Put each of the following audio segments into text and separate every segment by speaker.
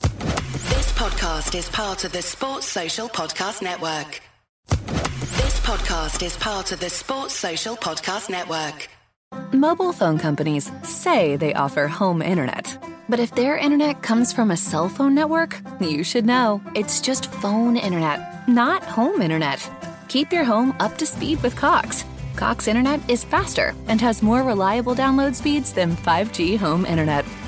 Speaker 1: This podcast is part of the Sports Social Podcast Network. This podcast is part of the Sports Social Podcast Network.
Speaker 2: Mobile phone companies say they offer home internet. But if their internet comes from a cell phone network, you should know. It's just phone internet, not home internet. Keep your home up to speed with Cox. Cox internet is faster and has more reliable download speeds than 5G home internet.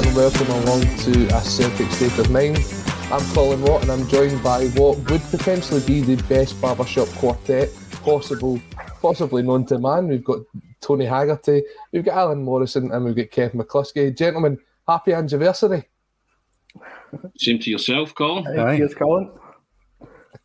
Speaker 3: And welcome along to A Celtic State of Mind. I'm Colin Watt and I'm joined by what would potentially be the best barbershop quartet possible, possibly known to man. We've got Tony Haggerty, we've got Alan Morrison and we've got Kev McCluskie. Gentlemen, happy anniversary.
Speaker 4: Same to yourself, Colin.
Speaker 3: Cheers, Colin.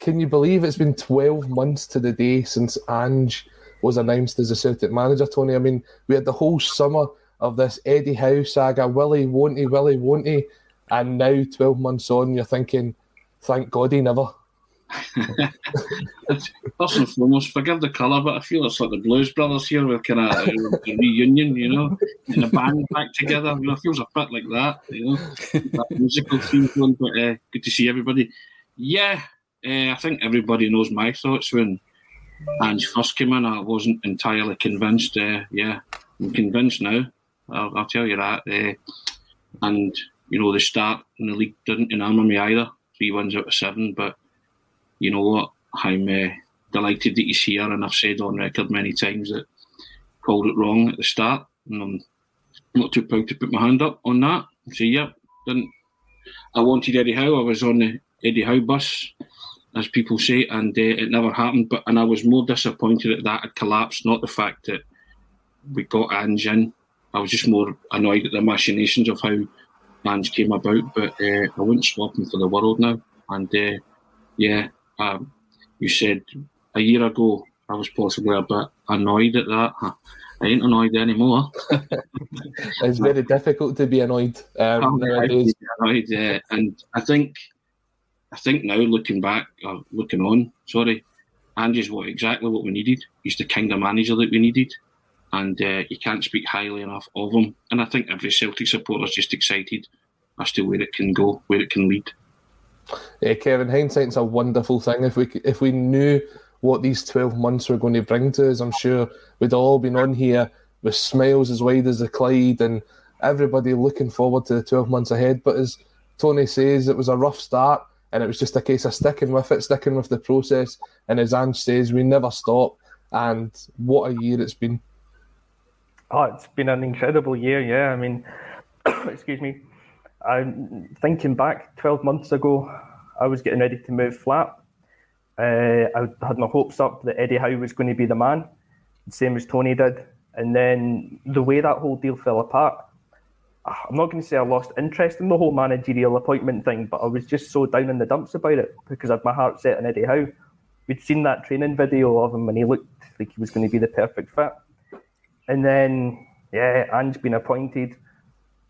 Speaker 3: Can you believe it's been 12 months to the day since Ange was announced as a Celtic manager, Tony? I mean, we had the whole summer of this Eddie Howe saga, Willie, won't he, Willie, won't he? And now, 12 months on, you're thinking, thank God he never.
Speaker 4: First and foremost, forgive the colour, but I feel it's like the Blues Brothers here with kind of a reunion, you know, and the band back together. You know, it feels a bit like that, you know, that musical theme going. But uh, good to see everybody. Yeah, uh, I think everybody knows my thoughts when Ange first came in. I wasn't entirely convinced. Uh, yeah, I'm convinced now. I'll, I'll tell you that. Uh, and you know, the start in the league didn't enamour me either. Three wins out of seven, but you know what? I'm uh, delighted that he's here, and I've said on record many times that called it wrong at the start, and I'm not too proud to put my hand up on that. say, yeah, didn't. I wanted Eddie Howe. I was on the Eddie Howe bus, as people say, and uh, it never happened. But and I was more disappointed that that had collapsed, not the fact that we got Ange in. I was just more annoyed at the machinations of how Ange came about. But uh, I wouldn't swap him for the world now. And uh, yeah, um, you said a year ago I was possibly a bit annoyed at that. I ain't annoyed anymore.
Speaker 5: it's very difficult to be annoyed um, nowadays.
Speaker 4: Annoyed, uh, and I think, I think now looking back, or looking on, sorry, Ange's what exactly what we needed. He's the kind of manager that we needed, and uh, you can't speak highly enough of him. And I think every Celtic supporter is just excited as to where it can go, where it can lead.
Speaker 5: Yeah, Kevin, hindsight's a wonderful thing. If we if we knew what these twelve months were going to bring to us, I'm sure we'd all been on here with smiles as wide as the Clyde and everybody looking forward to the twelve months ahead. But as Tony says, it was a rough start, and it was just a case of sticking with it, sticking with the process. And as Ange says, we never stop. And what a year it's been!
Speaker 6: Oh, it's been an incredible year. Yeah, I mean, excuse me. I'm thinking back 12 months ago, I was getting ready to move flat. Uh, I had my hopes up that Eddie Howe was going to be the man, same as Tony did. And then the way that whole deal fell apart, I'm not going to say I lost interest in the whole managerial appointment thing, but I was just so down in the dumps about it because I had my heart set on Eddie Howe. We'd seen that training video of him and he looked like he was going to be the perfect fit. And then, yeah, Ange's been appointed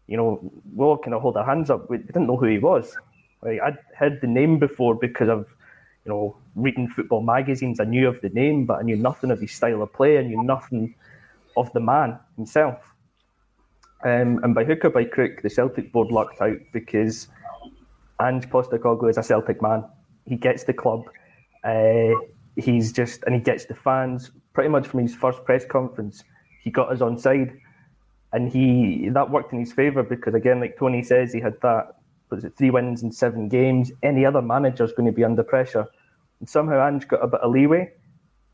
Speaker 6: you know, we all kind of hold our hands up. We didn't know who he was. Like, I'd heard the name before because of, you know, reading football magazines. I knew of the name, but I knew nothing of his style of play. I knew nothing of the man himself. Um, and by hook or by crook, the Celtic board lucked out because Ange Postecoglou is a Celtic man. He gets the club. Uh, he's just, and he gets the fans pretty much from his first press conference. He got us on side and he that worked in his favour because again, like Tony says, he had that was it three wins in seven games. Any other manager's going to be under pressure, and somehow Ange got a bit of leeway,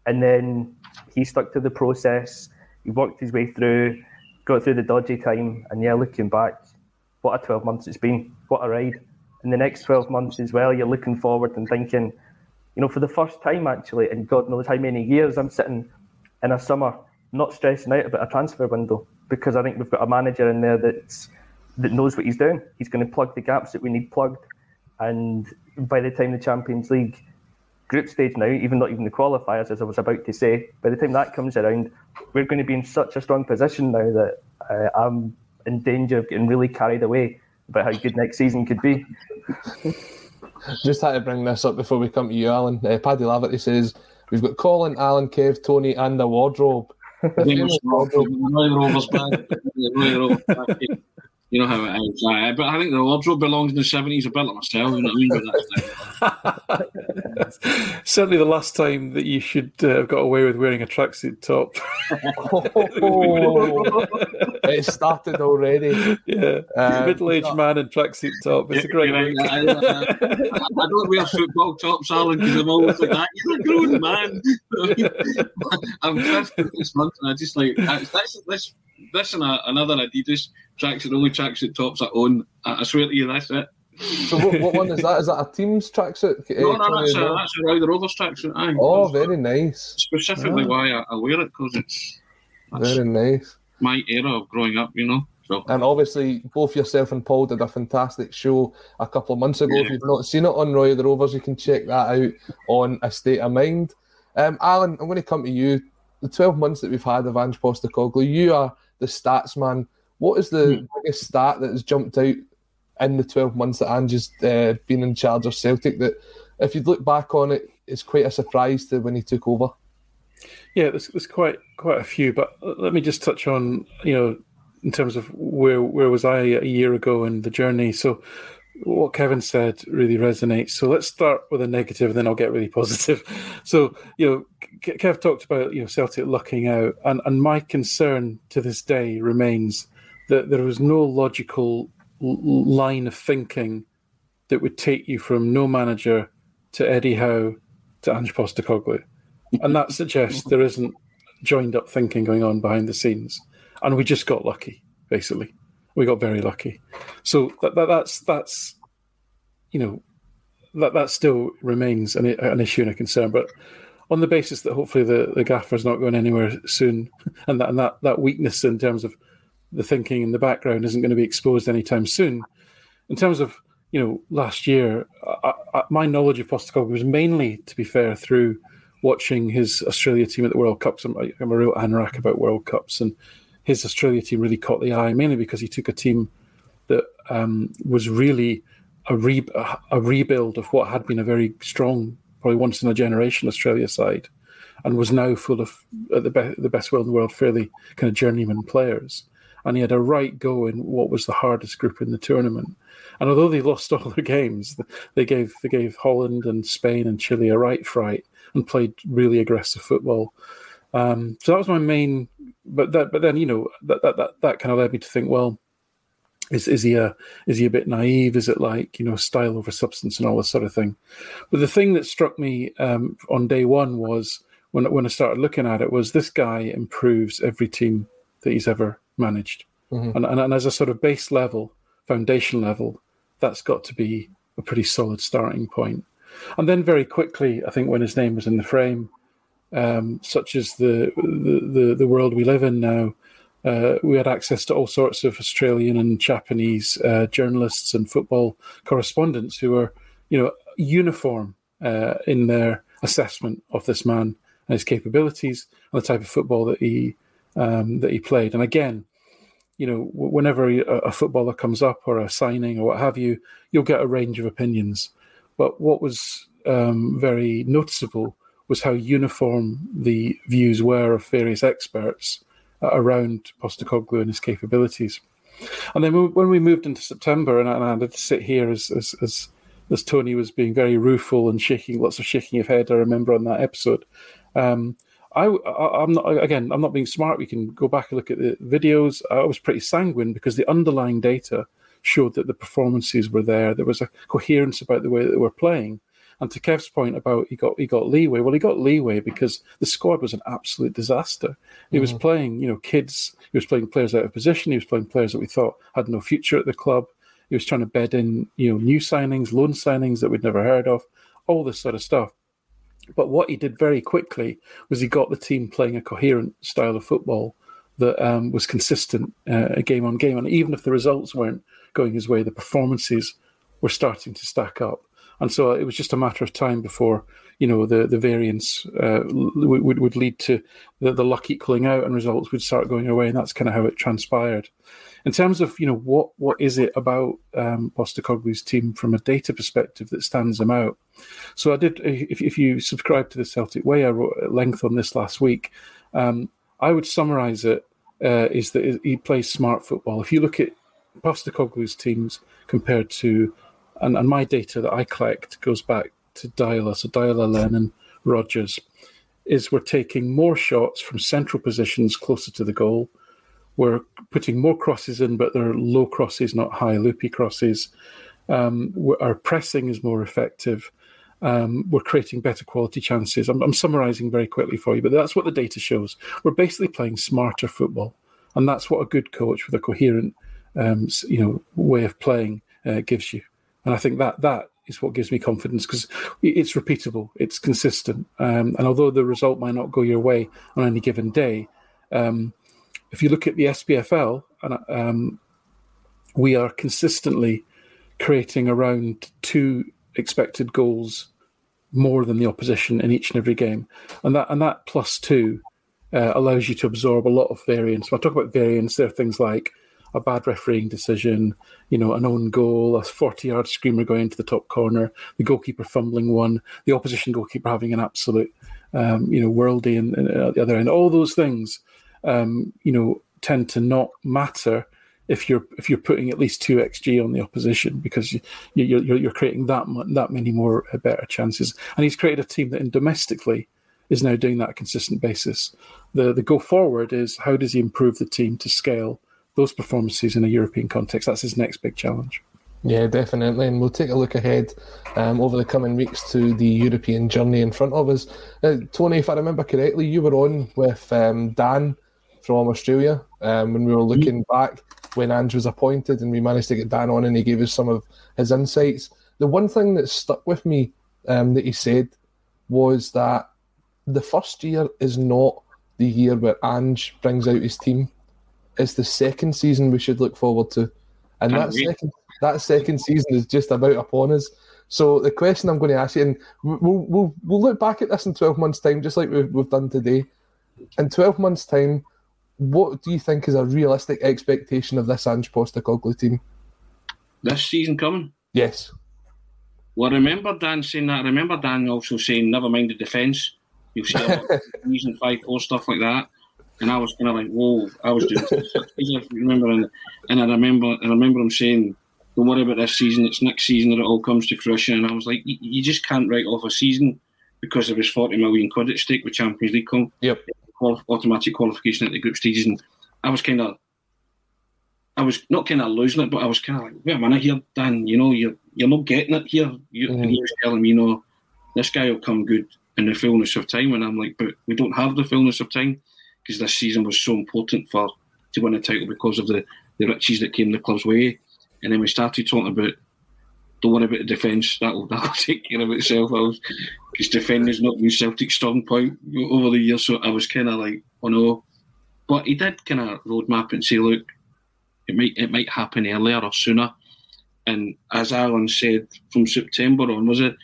Speaker 6: and then he stuck to the process. He worked his way through, got through the dodgy time, and yeah, looking back, what a twelve months it's been. What a ride! And the next twelve months as well, you're looking forward and thinking, you know, for the first time actually, and God knows how many years, I'm sitting in a summer not stressing out about a transfer window because I think we've got a manager in there that's that knows what he's doing. He's going to plug the gaps that we need plugged, and by the time the Champions League group stage now, even not even the qualifiers, as I was about to say, by the time that comes around, we're going to be in such a strong position now that uh, I'm in danger of getting really carried away about how good next season could be.
Speaker 5: Just had to bring this up before we come to you, Alan. Uh, Paddy Laverty says we've got Colin, Alan, Kev, Tony, and a wardrobe
Speaker 4: you know how it is. Uh, but I think the wardrobe belongs in the 70s a bit like myself. You know what I
Speaker 7: mean? Certainly the last time that you should uh, have got away with wearing a tracksuit top.
Speaker 5: oh, it started already.
Speaker 7: Yeah. Um, Middle aged man in tracksuit top. It's a great
Speaker 4: right. I, I, I, don't wear football tops, Alan, because I'm always like that. You're a grown man. I'm 50 this month and I just like, that's, that's, this and a, another Adidas tracksuit, only tracksuit tops I own. I, I swear to you, that's it.
Speaker 5: So what, what, one is that? Is that a team's tracksuit?
Speaker 4: No, no, that's a, that's a Rovers tracksuit. Aye.
Speaker 5: Oh, very nice.
Speaker 4: Specifically, yeah. why I, I, wear it because it's
Speaker 5: very nice.
Speaker 4: My era of growing up, you know. So.
Speaker 5: And obviously, both yourself and Paul did a fantastic show a couple of months ago. Yeah. If you've not seen it on Roy the Rovers, you can check that out on A State of Mind. Um, Alan, I'm going to come to you. The 12 months that we've had of Ange Postecoglou, you are the stats man. What is the hmm. biggest stat that has jumped out in the 12 months that Ange's uh, been in charge of Celtic that, if you look back on it, is quite a surprise to when he took over?
Speaker 7: Yeah, there's, there's quite quite a few, but let me just touch on you know in terms of where where was I a year ago in the journey. So what Kevin said really resonates. So let's start with a negative, then I'll get really positive. So you know, Kev talked about you know Celtic lucking out, and and my concern to this day remains that there was no logical line of thinking that would take you from no manager to Eddie Howe to Ange Postecoglou, and that suggests there isn't joined up thinking going on behind the scenes, and we just got lucky, basically we got very lucky. So that, that that's that's you know that that still remains an, an issue and a concern. But on the basis that hopefully the, the gaffer's not going anywhere soon, and that and that, that weakness in terms of the thinking in the background isn't going to be exposed anytime soon. In terms of you know last year, I, I, my knowledge of Postecoglou was mainly, to be fair, through watching his Australia team at the World Cups. I'm, I'm a real anorak about World Cups, and his Australia team really caught the eye, mainly because he took a team that um, was really a, re- a rebuild of what had been a very strong, probably once in a generation Australia side, and was now full of uh, the, be- the best world in the world, fairly kind of journeyman players. And he had a right go in what was the hardest group in the tournament. And although they lost all their games, they gave they gave Holland and Spain and Chile a right fright and played really aggressive football. Um, so that was my main. But that, but then you know that, that that that kind of led me to think, well, is is he a is he a bit naive? Is it like you know style over substance and all this sort of thing? But the thing that struck me um, on day one was when when I started looking at it was this guy improves every team that he's ever managed,
Speaker 3: Mhm.
Speaker 7: and, and and as a sort of base level, foundation level, that's got to be a pretty solid starting point. And then very quickly, I think when his name was in the frame, um, such as the, the the world we live in now, uh, we had access to all sorts of Australian and Japanese uh, journalists and football correspondents who were, you know, uniform uh, in their assessment of this man and his capabilities and the type of football that he um, that he played. And again, you know, whenever a footballer comes up or a signing or what have you, you'll get a range of opinions. But what was um, very noticeable was how uniform the views were of various experts uh, around Postecoglou and his capabilities. And then when we moved into September, and I, and I had to sit here as, as as as Tony was being very rueful and shaking, lots of shaking of head. I remember on that episode. Um, I, I, am not again. I'm not being smart. We can go back and look at the videos. I was pretty sanguine because the underlying data showed that the performances were there. There was a coherence about the way that they were playing. And to Kev's point about he got he got leeway. Well, he got leeway because the squad was an absolute disaster. He was
Speaker 3: Mhm.
Speaker 7: playing, you know, kids. He was playing players out of position. He was playing players that we thought had no future at the club. He was trying to bed in, you know, new signings, loan signings that we'd never heard of, all this sort of stuff. But what he did very quickly was he got the team playing a coherent style of football that um, was consistent uh, game on game. And even if the results weren't going his way, the performances were starting to stack up. And so it was just a matter of time before you know the the variance uh, would, would lead to the, the luck equaling out and results would start going away, and that's kind of how it transpired. In terms of you know what what is it about um, Postecoglou's team from a data perspective that stands them out? So I did. If, if you subscribe to the Celtic Way, I wrote at length on this last week. Um, I would summarise it uh, is that he plays smart football. If you look at Postecoglou's teams compared to, and, and my data that I collect goes back to Deila, so Deila, Lennon, Rodgers, is we're taking more shots from central positions closer to the goal. We're putting more crosses in, but they're low crosses, not high loopy crosses. Um, our pressing is more effective. Um, we're creating better quality chances. I'm, I'm summarising very quickly for you, but that's what the data shows. We're basically playing smarter football, and that's what a good coach with a coherent, um, you know, way of playing uh, gives you. And I think that that is what gives me confidence because it's repeatable, it's consistent, um, and although the result might not go your way on any given day, um, if you look at the SPFL, and um, we are consistently creating around two expected goals more than the opposition in each and every game, and that and that plus two uh, allows you to absorb a lot of variance. When I talk about variance, there are things like a bad refereeing decision, you know, an own goal, a forty-yard screamer going into the top corner, the goalkeeper fumbling one, the opposition goalkeeper having an absolute, um, you know, worldie in, in, at the other end. All those things, um, you know, tend to not matter if you're if you're putting at least two xg on the opposition because you, you, you're you're creating that that many more uh, better chances. And he's created a team that, in domestically, is now doing that on a consistent basis. The the go forward is how does he improve the team to scale those performances in a European context? That's his next big challenge.
Speaker 3: Yeah, definitely. And we'll take a look ahead um, over the coming weeks to the European journey in front of us. Uh, Tony, if I remember correctly, you were on with um, Dan from Australia um, when we were looking back when Ange was appointed, and we managed to get Dan on and he gave us some of his insights. The one thing that stuck with me um, that he said was that the first year is not the year where Ange brings out his team. It's the second season we should look forward to. And that second that second season is just about upon us. So the question I'm going to ask you, and we'll we'll we'll look back at this in 12 months' time, just like we've, we've done today. In 12 months' time, what do you think is a realistic expectation of this Ange Postecoglou team?
Speaker 4: This season coming?
Speaker 3: Yes.
Speaker 4: Well, I remember Dan saying that. I remember Dan also saying, never mind the defence. You'll see a lot of season five, four stuff like that. And I was kind of like, whoa, I was doing I remember, and, and I remember, I remember him saying, don't worry about this season. It's next season that it all comes to fruition. And I was like, you just can't write off a season because there was 40 million quid at stake with Champions League come.
Speaker 3: Yep.
Speaker 4: Automatic qualification at the group stages. And I was kind of, I was not kind of losing it, but I was kind of like, wait a minute here, Dan, you know, you're, you're not getting it here. You, mm-hmm. And he was telling me, you know, this guy will come good in the fullness of time. And I'm like, but we don't have the fullness of time because this season was so important for to win a title because of the, the riches that came the club's way. And then we started talking about don't worry about the defence, that'll, that'll take care of itself. Because defending is not been Celtic's strong point over the years, so I was kind of like, oh no. But he did kind of roadmap and say, look, it might it might happen earlier or sooner. And as Alan said, from September on, was it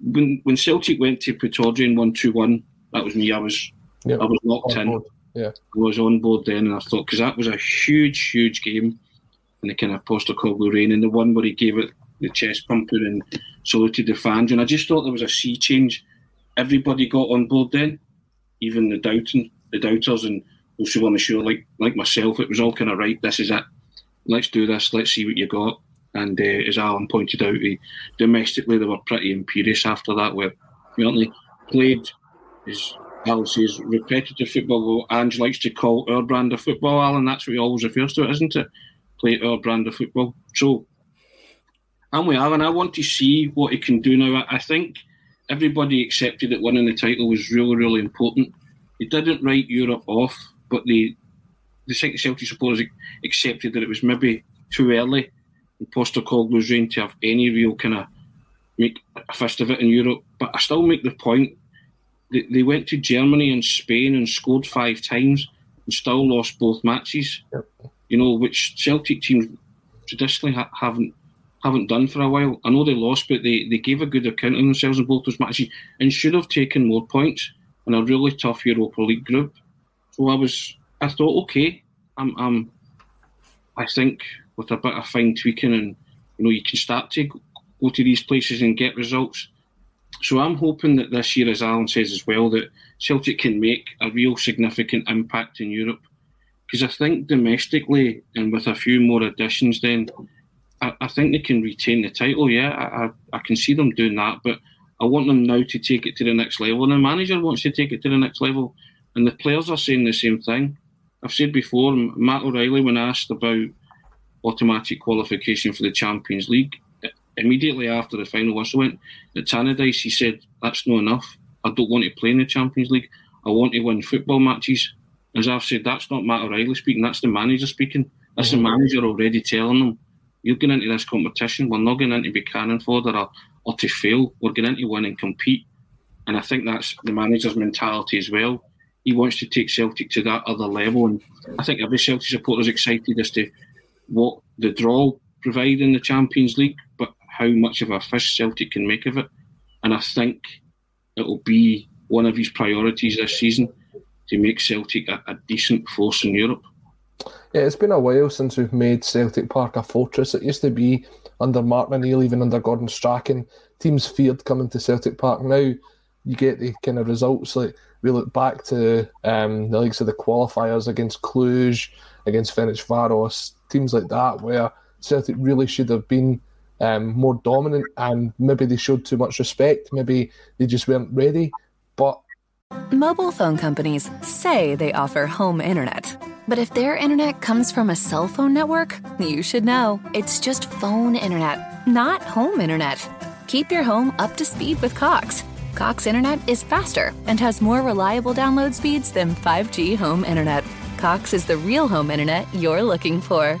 Speaker 4: when when Celtic went to Pittodrie one two one? That was me. I was yep. I was locked in.
Speaker 3: Yeah,
Speaker 4: was on board then, and I thought because that was a huge, huge game in the kind of Postecoglou reign, and the one where he gave it the chest pumping and saluted the fans, and I just thought there was a sea change. Everybody got on board then, even the doubting, the doubters, and who on the show, like like myself, it was all kind of right. This is it. Let's do this. Let's see what you got. And uh, as Alan pointed out, he, domestically they were pretty imperious after that. Where we only played, as Alan says, repetitive football. Well, Ange likes to call our brand of football, Alan. That's what he always refers to isn't it? Play our brand of football. So and we are, and I want to see what he can do now. I think everybody accepted that winning the title was really, really important. He didn't write Europe off, but the the Celtic supporters accepted that it was maybe too early in Postecoglou's reign to have any real kind of make a fist of it in Europe. But I still make the point that they went to Germany and Spain and scored five times and still lost both matches.
Speaker 3: Yep.
Speaker 4: You know, which Celtic teams traditionally ha- haven't haven't done for a while. I know they lost, but they, they gave a good account of themselves in both those matches and should have taken more points in a really tough Europa League group. So I was, I thought, okay, I'm, I'm I think with a bit of fine tweaking and you know you can start to go to these places and get results. So I'm hoping that this year, as Alan says as well, that Celtic can make a real significant impact in Europe. Because I think domestically and with a few more additions, then I, I, think they can retain the title. Yeah, I, I, I, can see them doing that, but I want them now to take it to the next level. And the manager wants to take it to the next level, and the players are saying the same thing. I've said before, Matt O'Riley, when asked about automatic qualification for the Champions League, immediately after the final whistle went at Tannadice, he said, "That's not enough. I don't want to play in the Champions League. I want to win football matches." As I've said, that's not Matt O'Riley speaking. That's the manager speaking. That's mm-hmm. the manager already telling them you're going into this competition. We're not going into be cannon fodder or, or to fail. We're going into win and compete. And I think that's the manager's mentality as well. He wants to take Celtic to that other level. And I think every Celtic supporter is excited as to what the draw provide in the Champions League, how much of a fish Celtic can make of it. And I think it will be one of his priorities this season to make Celtic a, a decent force in Europe.
Speaker 3: Yeah, it's been a while since we've made Celtic Park a fortress. It used to be under Mark McNeil, even under Gordon Strachan. Teams feared coming to Celtic Park. Now you get the kind of results like we look back to um, the likes of the qualifiers against Cluj, against Ferencvaros, teams like that, where Celtic really should have been um, more dominant and maybe they showed too much respect. Maybe they just weren't ready. But
Speaker 2: mobile phone companies say they offer home internet. But if their internet comes from a cell phone network, you should know. It's just phone internet, not home internet. Keep your home up to speed with Cox. Cox internet is faster and has more reliable download speeds than 5G home internet. Cox is the real home internet you're looking for.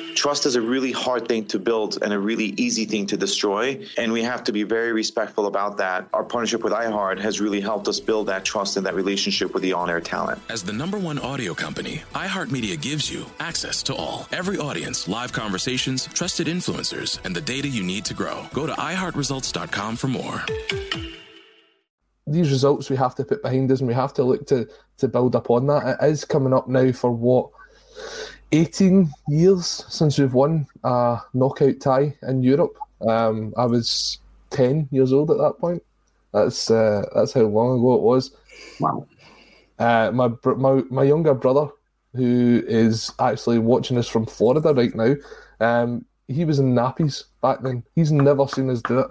Speaker 8: Trust is a really hard thing to build and a really easy thing to destroy. And we have to be very respectful about that. Our partnership with iHeart has really helped us build that trust and that relationship with the on air talent.
Speaker 9: As the number one audio company, iHeartMedia gives you access to all, every audience, live conversations, trusted influencers, and the data you need to grow. Go to iHeartResults.com for more.
Speaker 5: These results we have to put behind us and we have to look to, to build upon that. It is coming up now for what 18 years since we've won a knockout tie in Europe. Um, I was 10 years old at that point. That's uh, that's how long ago it was.
Speaker 4: Wow.
Speaker 5: Uh, my br- my my younger brother, who is actually watching us from Florida right now, um, he was in nappies back then. He's never seen us do it.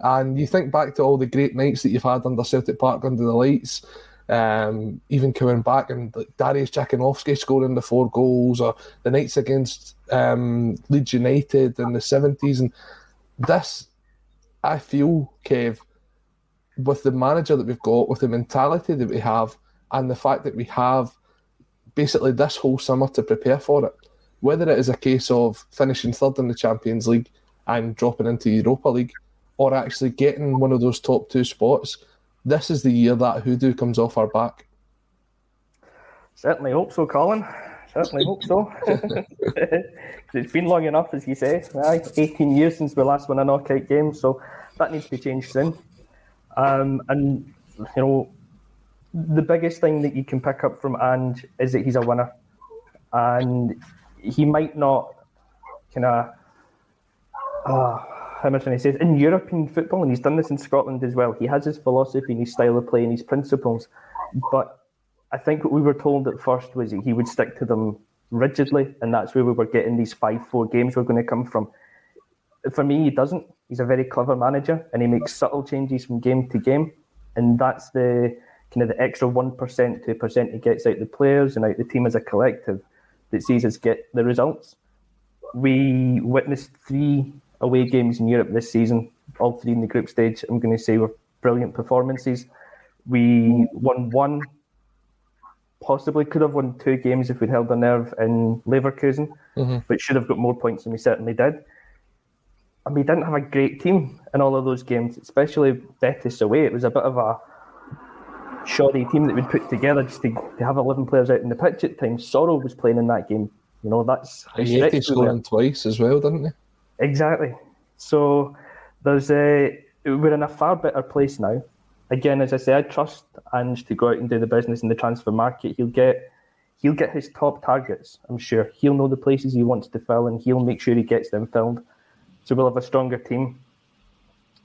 Speaker 5: And you think back to all the great nights that you've had under Celtic Park under the lights, um, even coming back and like Dariusz Dziekanowski scoring the four goals, or the nights against um, Leeds United in the seventies, and this, I feel, Kev, with the manager that we've got, with the mentality that we have, and the fact that we have basically this whole summer to prepare for it, whether it is a case of finishing third in the Champions League and dropping into Europa League, or actually getting one of those top two spots this is the year that hoodoo comes off our back.
Speaker 6: Certainly hope so, Colin. Certainly hope so. it's been long enough, as you say. Right? 18 years since we last won a knockout game, so that needs to be changed soon. Um, and, you know, the biggest thing that you can pick up from Ange is that he's a winner. And he might not kind of. Uh, how much can I say? In European football, and he's done this in Scotland as well. He has his philosophy and his style of play and his principles, but I think what we were told at first was he would stick to them rigidly, and that's where we were getting these five-four games we're going to come from. For me, he doesn't. He's a very clever manager, and he makes subtle changes from game to game, and that's the kind of the extra one percent, two percent he gets out the players and out the team as a collective that sees us get the results. We witnessed three away games in Europe this season, all three in the group stage, I'm going to say were brilliant performances. We won one, possibly could have won two games if we'd held a nerve in Leverkusen,
Speaker 5: Mhm.
Speaker 6: but should have got more points than we certainly did. And we didn't have a great team in all of those games, especially Betis away. It was a bit of a shoddy team that we'd put together just to, to have 11 players out in the pitch at times. Soro was playing in that game. You know, that's how
Speaker 5: And
Speaker 6: stretched
Speaker 5: Yeti
Speaker 6: we were.
Speaker 5: scoring twice as well, didn't he?
Speaker 6: Exactly. So there's a we're in a far better place now. Again, as I say, I trust Ange to go out and do the business in the transfer market. He'll get he'll get his top targets. I'm sure he'll know the places he wants to fill, and he'll make sure he gets them filled. So we'll have a stronger team.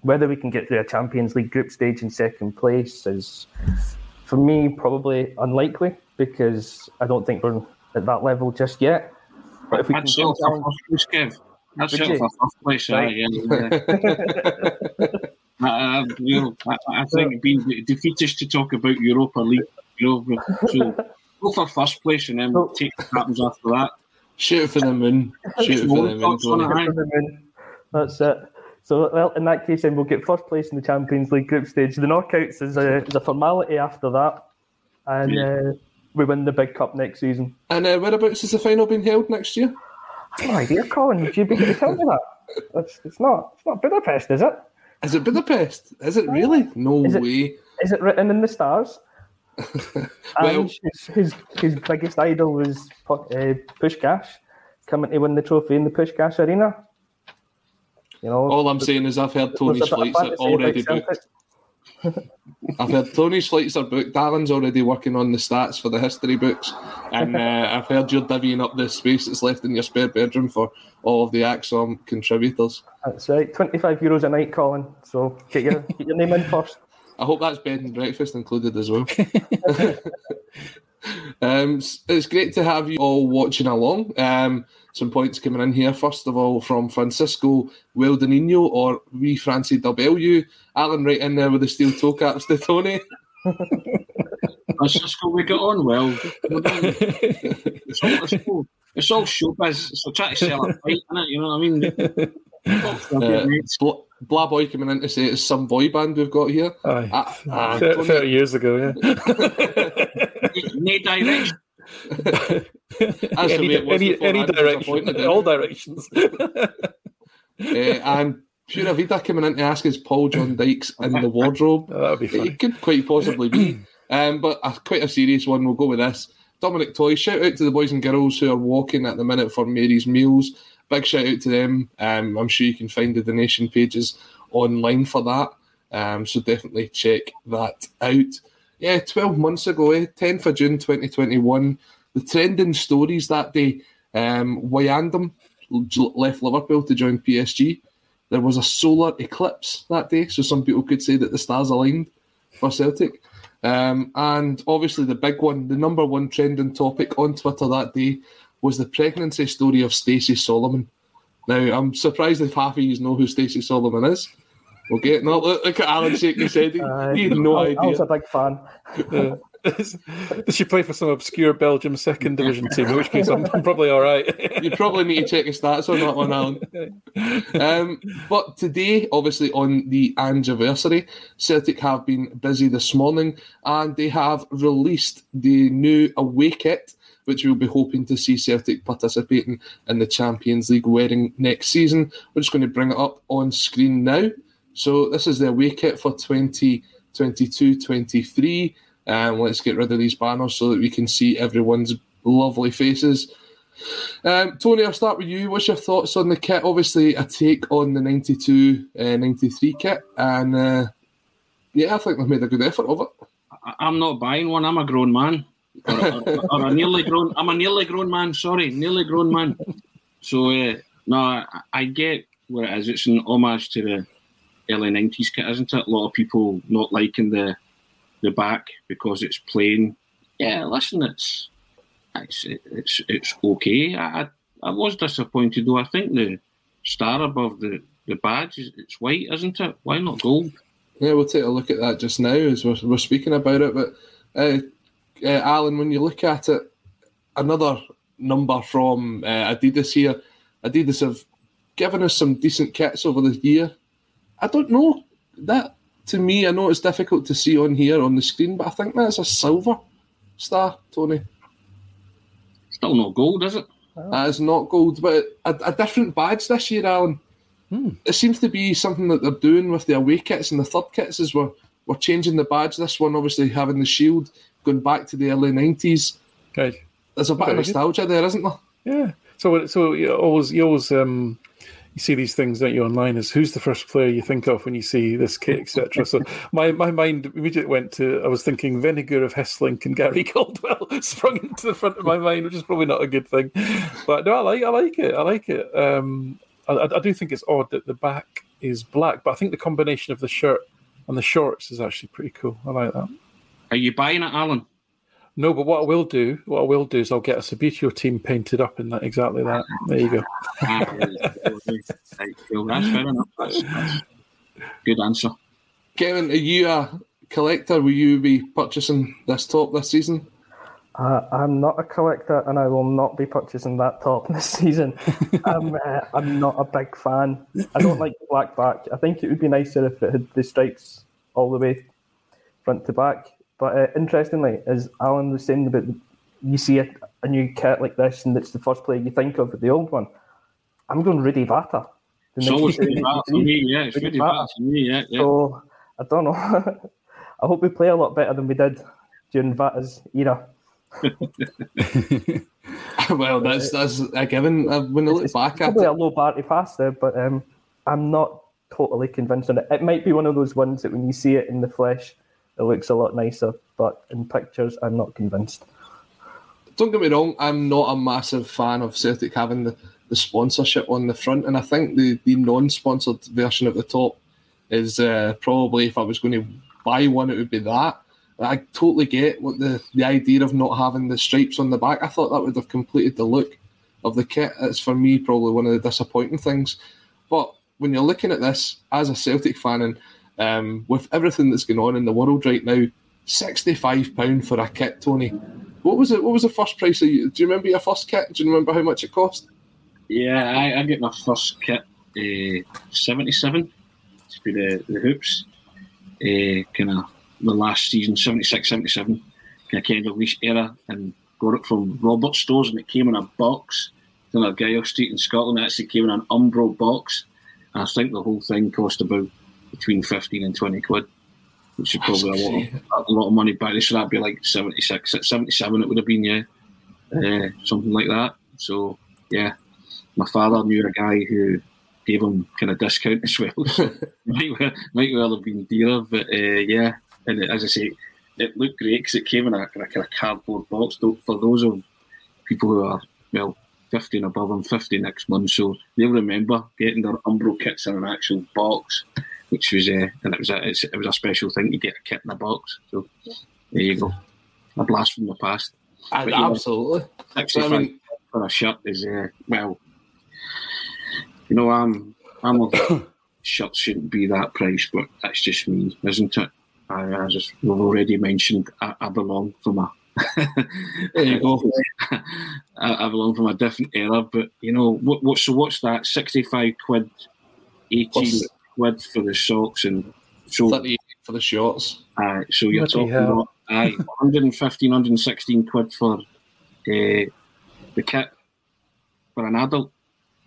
Speaker 6: Whether we can get through a Champions League group stage in second place is, for me, probably unlikely because I don't think we're at that level just yet. But if we can
Speaker 4: That's
Speaker 6: go
Speaker 4: it for
Speaker 6: down-
Speaker 4: first place, Kev. That's
Speaker 6: Would
Speaker 4: it
Speaker 6: you?
Speaker 4: for first place, aye,
Speaker 6: Right.
Speaker 4: yeah. Uh, uh, you know, I, I think it'd be defeatist to talk about Europa League. You know, so go for first place and then take what happens after that.
Speaker 5: Shoot for the moon. Shoot for the moon.
Speaker 4: Thoughts on it,
Speaker 5: Tony.
Speaker 4: aye?
Speaker 6: For the moon. That's it. So, well, in that case, then we'll get first place in the Champions League group stage. The knockouts is a, is a formality after that, and uh, we win the big cup next season.
Speaker 5: And uh, whereabouts is the final being held next year?
Speaker 6: No idea, Colin. Would you be able to tell me that? It's, it's not. It's not Budapest, is it?
Speaker 5: Is it Budapest? Is it really? No
Speaker 6: Is it-
Speaker 5: way.
Speaker 6: Is it written in the stars?
Speaker 5: Well-
Speaker 6: and his, his his biggest idol was uh, Puskas coming to win the trophy in the Puskas Arena. You know,
Speaker 5: All I'm saying is I've heard Tony's
Speaker 6: There's a bit of
Speaker 5: flights are already booked. I've heard Tony flights are booked. Alan's already working on the stats for the history books, and uh, I've heard you're divvying up the space that's left in your spare bedroom for all of the ACSOM contributors.
Speaker 6: That's right. Twenty-five euros a night, Colin. So get your get your name in first.
Speaker 5: I hope that's bed and breakfast included as well. um, it's great to have you all watching along. Um, some points coming in here. First of all, from Francisco Wildenino or We Francie W. Alan right in there with the steel toe caps to Tony.
Speaker 4: Francisco, we get on well. it's, all, it's, all, it's all showbiz. So try to sell a fight, innit? You know what I mean?
Speaker 5: Uh, Bla, Bla Boy coming in to say it's some boy band we've got here.
Speaker 7: Aye.
Speaker 5: Ah, ah,
Speaker 7: Thir- 30 years ago, yeah.
Speaker 4: No direction.
Speaker 5: That's
Speaker 7: any,
Speaker 5: the way it was
Speaker 7: any,
Speaker 5: before.
Speaker 7: any
Speaker 5: I'm disappointed
Speaker 7: direction,
Speaker 5: in
Speaker 7: all directions.
Speaker 5: Uh, and Pura Vida coming in to ask is Paul John Dykes in the wardrobe.
Speaker 7: that would be funny.
Speaker 5: It could quite possibly be. Um, but a, quite a serious one. We'll go with this. Dominic Toy, shout out to the boys and girls who are walking at the minute for Mary's Meals. Big shout out to them. Um, I'm sure you can find the donation pages online for that. Um, so definitely check that out. Yeah, 12 months ago, eh, 10th of June 2021, the trending stories that day, um, Wijnaldum left Liverpool to join PSG. There was a solar eclipse that day, so some people could say that the stars aligned for Celtic. Um, and obviously, the big one, the number one trending topic on Twitter that day was the pregnancy story of Stacey Solomon. Now, I'm surprised if half of you know who Stacey Solomon is. We'll no, look, look at Alan shaking his head. He,
Speaker 6: Uh,
Speaker 5: he had no
Speaker 6: I,
Speaker 5: idea.
Speaker 6: I was a big fan.
Speaker 7: Does she play for some obscure Belgium second division team? In which case, I'm, I'm probably all right.
Speaker 5: you probably need to check his stats on that one, Alan. Um, but today, obviously on the anniversary, Celtic have been busy this morning and they have released the new away kit, which we'll be hoping to see Celtic participating in the Champions League wearing next season. We're just going to bring it up on screen now. So this is the away kit for 2022-23. Um, let's get rid of these banners so that we can see everyone's lovely faces. Um, Tony, I'll start with you. What's your thoughts on the kit? Obviously, a take on the 92 uh, 93 kit. And uh, yeah, I think they've made a good effort of it.
Speaker 4: I'm not buying one. I'm a grown man, or, or, or a nearly grown. I'm a nearly grown man. Sorry, nearly grown man. So uh, no, I, I get what it is. It's an homage to the early '90s kit, isn't it? A lot of people not liking the the back because it's plain. Yeah, listen, it's it's it's it's okay. I I, I was disappointed though. I think the star above the the badge is it's white, isn't it? Why not gold?
Speaker 5: Yeah, we'll take a look at that just now as we're, we're speaking about it. But uh, uh, Alan, when you look at it, another number from uh, Adidas here. Adidas have given us some decent kits over the year. I don't know that to me. I know it's difficult to see on here on the screen, but I think that's a silver star, Tony.
Speaker 4: Still not gold, is it?
Speaker 5: That is not gold, but a, a different badge this year, Alan. It seems to be something that they're doing with the away kits and the third kits is we're, we're changing the badge. This one, obviously, having the shield, going back to the early 90s.
Speaker 7: Right.
Speaker 5: There's a bit of
Speaker 7: Very good.
Speaker 5: nostalgia there, isn't there?
Speaker 7: Yeah. So, so you always, you always, um, you see these things, don't you, online? Is who's the first player you think of when you see this kit, etc. so, my my mind immediately went to I was thinking Vennegoor of Hesselink and Gary Caldwell sprung into the front of my mind, which is probably not a good thing. But no, I like I like it. I like it. Um, I, I do think it's odd that the back is black, but I think the combination of the shirt and the shorts is actually pretty cool. I like that.
Speaker 4: Are you buying it, Alan?
Speaker 7: No, but what I will do, what I will do is I'll get a Subbuteo team painted up in that exactly that. There you go.
Speaker 4: Right, cool. That's fair enough. That's, that's good answer.
Speaker 5: Kevin, are you a collector? Will you be purchasing this top this season?
Speaker 6: Uh, I'm not a collector, and I will not be purchasing that top this season. I'm, uh, I'm not a big fan. I don't like the black back. I think it would be nicer if it had the stripes all the way front to back. But uh, interestingly, as Alan was saying about, the, you see a, a new kit like this, and it's the first player you think of with the old one. I'm going Rudi Vata. the
Speaker 4: It's always
Speaker 6: 92,
Speaker 4: Rudi Vata for me, yeah, it's Rudi Vata for me, yeah, yeah.
Speaker 6: So I don't know. I hope we play a lot better than we did during Vata's era.
Speaker 5: well, that's that's a given. Uh, when I look back at
Speaker 6: Probably
Speaker 5: it,
Speaker 6: a low bar to pass there, but um, I'm not totally convinced on it. It might be one of those ones that when you see it in the flesh, it looks a lot nicer, but in pictures, I'm not convinced.
Speaker 5: don't get me wrong, I'm not a massive fan of Celtic having the, the sponsorship on the front, and I think the, the non sponsored version at the top is uh, probably, if I was going to buy one, it would be that. I totally get what the, the idea of not having the stripes on the back. I thought that would have completed the look of the kit. It's for me probably one of the disappointing things. But when you're looking at this as a Celtic fan and um, with everything that's going on in the world right now, sixty-five pound for a kit, Tony. What was it? What was the first price? Of you, do you remember your first kit? Do you remember how much it cost?
Speaker 4: Yeah, I, I get my first kit, uh, 77, to be the, the hoops. Uh, kind of the last season, 76, 77, kind of Kenny Dalglish era. And got it from Robert Stores and it came in a box on Argyle Street in Scotland. It actually came in an Umbro box. And I think the whole thing cost about between 15 and 20 quid, which is probably a lot, of, a lot of money back. So that'd be like 76, 77 it would have been, yeah. Uh, something like that. So, yeah, my father knew a guy who gave him kind of discount as well. So might, well, might well have been dearer, but uh, yeah. And as I say, it looked great because it came in a, a kind of cardboard box. Though, for those of people who are, well, 50 and above, I'm 50 next month, so they'll remember getting their Umbro kits in an actual box, which was, uh, and it was, a, it was a special thing to get a kit in a box. So there you go. A blast from the past.
Speaker 5: Uh,
Speaker 4: But,
Speaker 5: absolutely.
Speaker 4: 65
Speaker 5: I mean-
Speaker 4: for a shirt is, uh, well, you know, I'm, I'm a shirts shouldn't be that price, but that's just me, isn't it? I, I just, we've already mentioned I, I belong from a there you go. I, I belong from a different era, but you know what? what so what's that? Sixty-five quid, eighteen quid for the socks, and so
Speaker 5: 38 for the shorts.
Speaker 4: Aye, so you're
Speaker 5: Bloody
Speaker 4: talking
Speaker 5: hell.
Speaker 4: about aye, 115, 116 quid for uh, the kit for an adult.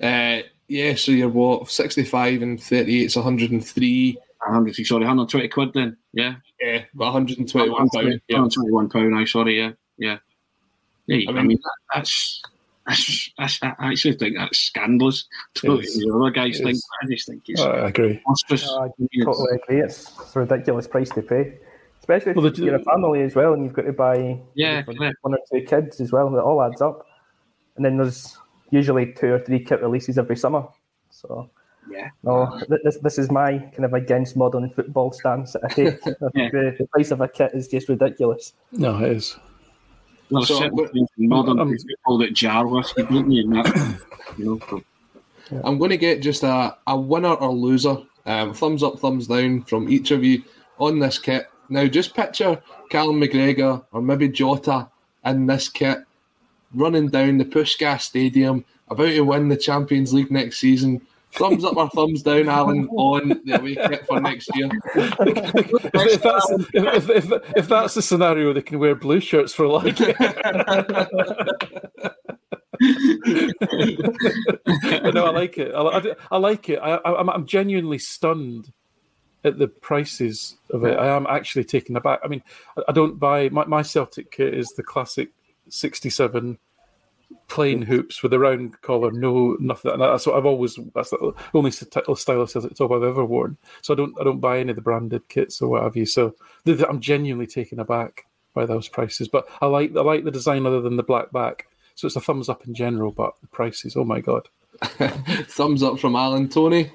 Speaker 5: Uh, yeah, so you're what, 65 and 38 is 103.
Speaker 4: 100, sorry, 120 quid then, yeah.
Speaker 5: Yeah, but 121 pound. Yeah.
Speaker 4: 121 pound, I sorry, yeah, yeah. Yeah, I
Speaker 5: I
Speaker 4: mean,
Speaker 5: mean-
Speaker 4: that, that's, that's, that's, I actually think that's scandalous. To
Speaker 7: It
Speaker 4: the other guys think. I just think it's
Speaker 7: I agree.
Speaker 4: monstrous.
Speaker 6: No, I totally agree. It's, it's a ridiculous price to pay, especially if
Speaker 7: Well, the-
Speaker 6: you're a family as well, and you've got to buy
Speaker 4: Yeah,
Speaker 6: for one or two kids as well. It all adds up, and then there's usually two or three kit releases every summer. So
Speaker 4: Yeah.
Speaker 6: no, this this is my kind of against modern football stance that I take. I think the, the price of a kit is just ridiculous.
Speaker 7: No, it is.
Speaker 4: There's
Speaker 5: So,
Speaker 4: certain things in modern
Speaker 7: um,
Speaker 4: football that jar whiskey, don't you? That, you know, so-
Speaker 5: I'm going to get just a, a winner or loser. Um, thumbs up, thumbs down from each of you on this kit. Now, just picture Callum McGregor or maybe Jota in this kit running down the Puskas Stadium, about to win the Champions League next season. Thumbs up or thumbs down, Alan, on the away kit for next year.
Speaker 7: if, that's if, if, if that's the scenario, they can wear blue shirts for like. no, I like it. I, I, I like it. I, I'm, I'm genuinely stunned at the prices of it. I am actually taken aback. I mean, I, I don't buy my, my Celtic kit is the classic '67 plain hoops with a round collar, no nothing. And that's what I've always. That's the only st- style of Celtic top I've ever worn. So I don't. I don't buy any of the branded kits or what have you. So th- th- I'm genuinely taken aback by those prices. But I like. I like the design other than the black back. So it's a thumbs up in general. But the prices. Oh my god.
Speaker 5: Thumbs up from Alan Tony.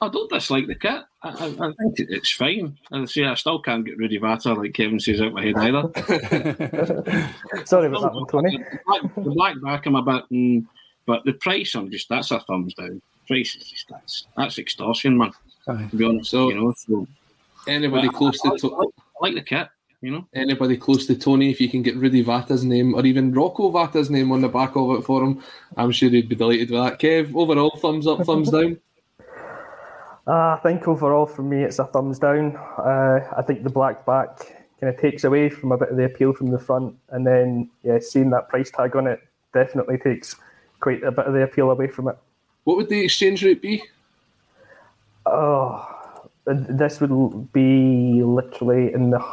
Speaker 4: I don't dislike the kit. I, I, I think it's fine. As I say, I still can't get Rudi Vata, like Kevin says, out my head either.
Speaker 6: Sorry about that one, Tony.
Speaker 4: The black, the black back, I'm a bit, mm, but the price, I'm just, that's a thumbs down. Price is just, that's, that's extortion, man.
Speaker 7: Aye.
Speaker 4: To be honest,
Speaker 5: So-
Speaker 4: you know, so.
Speaker 5: Anybody
Speaker 4: But
Speaker 5: close
Speaker 4: I,
Speaker 5: to
Speaker 4: like,
Speaker 5: to-
Speaker 4: I like- I like the kit, you know.
Speaker 5: anybody close to Tony, if you can get Rudi Vata's name or even Rocco Vata's name on the back of it for him, I'm sure he'd be delighted with that. Kev, overall, thumbs up, thumbs down.
Speaker 6: Uh, I think overall for me it's a thumbs down. Uh, I think the black back kind of takes away from a bit of the appeal from the front, and then yeah, seeing that price tag on it definitely takes quite a bit of the appeal away from it.
Speaker 5: What would the exchange rate be?
Speaker 6: Oh, this would be literally in the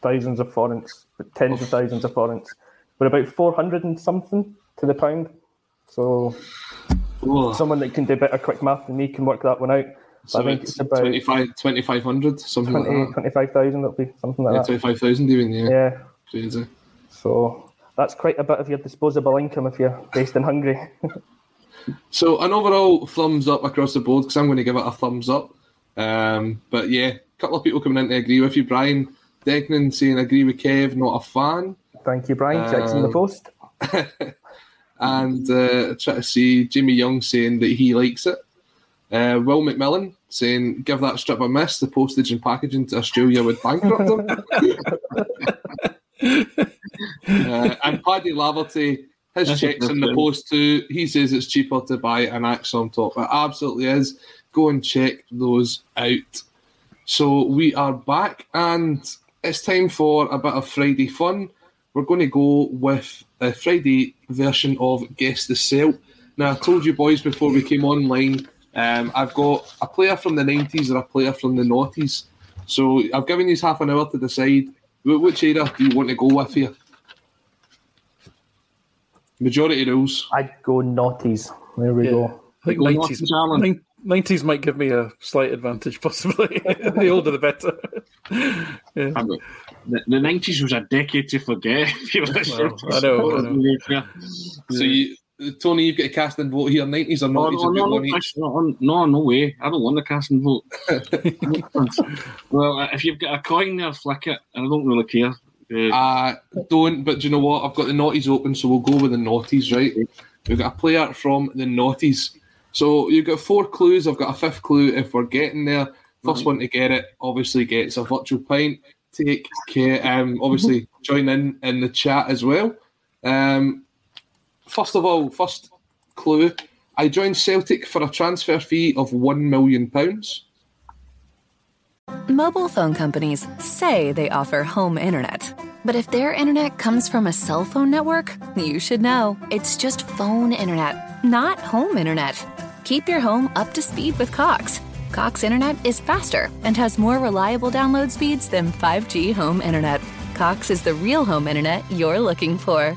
Speaker 6: thousands of forints, tens of thousands of forints. We're about four hundred and something to the pound. So someone that can do a bit of quick math than me can work that one out.
Speaker 5: So
Speaker 6: I think
Speaker 5: it's
Speaker 6: it's about
Speaker 5: 25 2,500, something
Speaker 6: 20,
Speaker 5: like that.
Speaker 6: 25,000, it'll be something like
Speaker 5: Yeah,
Speaker 6: that.
Speaker 5: 25,000 even, yeah.
Speaker 6: Yeah.
Speaker 5: Crazy.
Speaker 6: So that's quite a bit of your disposable income if you're based in Hungary.
Speaker 5: So an overall thumbs up across the board because I'm going to give it a thumbs up. Um, but yeah, a couple of people coming in to agree with you. Brian Degnan saying agree with Kev, not a fan.
Speaker 6: Thank you, Brian. Checks in the
Speaker 5: Um,
Speaker 6: post.
Speaker 5: and uh, try to see Jimmy Young saying that he likes it. Uh, Will McMillan saying, give that strip a miss. The postage and packaging to Australia would bankrupt them." uh, and Paddy Laverty, his
Speaker 4: That's
Speaker 5: checks in the post too. He says it's cheaper to buy an Axon top. It absolutely is. Go and check those out. So we are back, and it's time for a bit of Friday fun. we're going to go with a Friday version of Guess the Celt. Now, I told you boys before we came online, um, I've got a player from the 90s and a player from the noughties. So I've given you half an hour to decide wh- which era do you want to go with here. Majority rules.
Speaker 6: I'd go naughties. There we
Speaker 7: Yeah.
Speaker 6: go.
Speaker 7: I think
Speaker 4: Go
Speaker 7: 90s,
Speaker 4: Naughties,
Speaker 7: 90s might give me a slight advantage, possibly. the older, the better. yeah.
Speaker 4: The, the 90s was a decade to forget. If you
Speaker 7: Well, I know, I know.
Speaker 5: So, you, Tony, you've got a casting vote here 90s or
Speaker 4: No,
Speaker 5: noughties?
Speaker 4: no, no, no,
Speaker 5: want each?
Speaker 4: Chris, no, no, no way. I don't want the casting vote. well, if you've got a coin there, flick it. I don't really care. Uh,
Speaker 5: Uh, don't, but do you know what? I've got the noughties open, so we'll go with the noughties, right? We've got a player from the noughties. So you've got four clues. I've got a fifth clue if we're getting there. First
Speaker 4: Right.
Speaker 5: one to get it obviously gets a virtual pint. Take care. Um, obviously, join in in the chat as well. Um, first of all, first clue I joined Celtic for a transfer fee of £1 million.
Speaker 2: Mobile phone companies say they offer home internet. But if their internet comes from a cell phone network, you should know. It's just phone internet, not home internet. Keep your home up to speed with Cox. Cox internet is faster and has more reliable download speeds than 5G home internet. Cox is the real home internet you're looking for.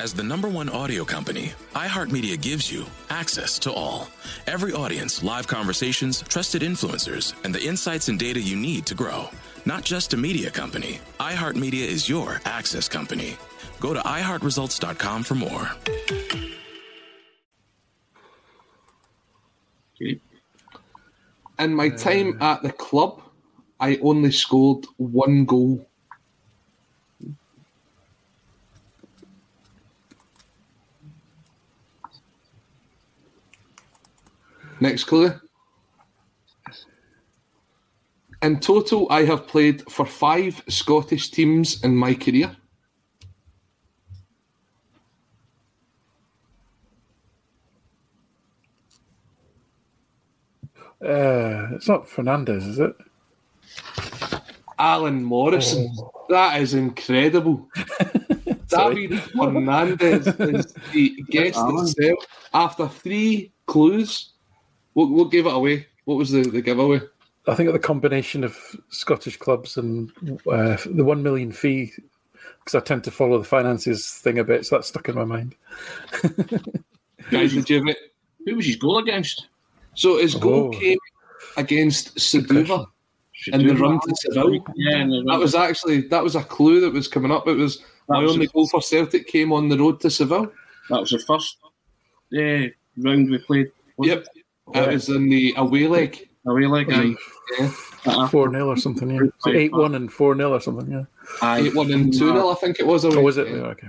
Speaker 9: As the number one audio company, iHeartMedia gives you access to all. Every audience, live conversations, trusted influencers, and the insights and data you need to grow. Not just a media company, iHeartMedia is your access company. Go to iHeartResults.com for more.
Speaker 5: In my time at the club, I only scored one goal. Next clue. In total, I have played for five Scottish teams in my career.
Speaker 7: Uh, it's not Fernandez, is it?
Speaker 5: Alan Morrison. That is incredible. David Fernandez is the guest
Speaker 7: Alan.
Speaker 5: itself. After three clues, what, what gave it away? What was the, the giveaway?
Speaker 7: I think the combination of Scottish clubs and uh, the one million fee, because I tend to follow the finances thing a bit, so that stuck in my mind.
Speaker 5: Guys, did you have it?
Speaker 4: Who was his goal against?
Speaker 5: So his goal
Speaker 7: Oh.
Speaker 5: came against Suduva in the run to Seville.
Speaker 4: Yeah, in the run
Speaker 5: That was actually that was a clue that was coming up. It was my
Speaker 4: was
Speaker 5: only
Speaker 4: the-
Speaker 5: goal for Celtic came on the road to Seville.
Speaker 4: That was the first uh, round we played.
Speaker 5: Yep, it was in the away leg.
Speaker 4: Away leg, aye.
Speaker 5: Yeah.
Speaker 7: Four 0 or something, yeah. So eight one and four 0 or something, yeah.
Speaker 5: Eight one and two 0 I think it was. Away.
Speaker 7: Oh, was it?
Speaker 5: Yeah.
Speaker 7: Yeah, okay.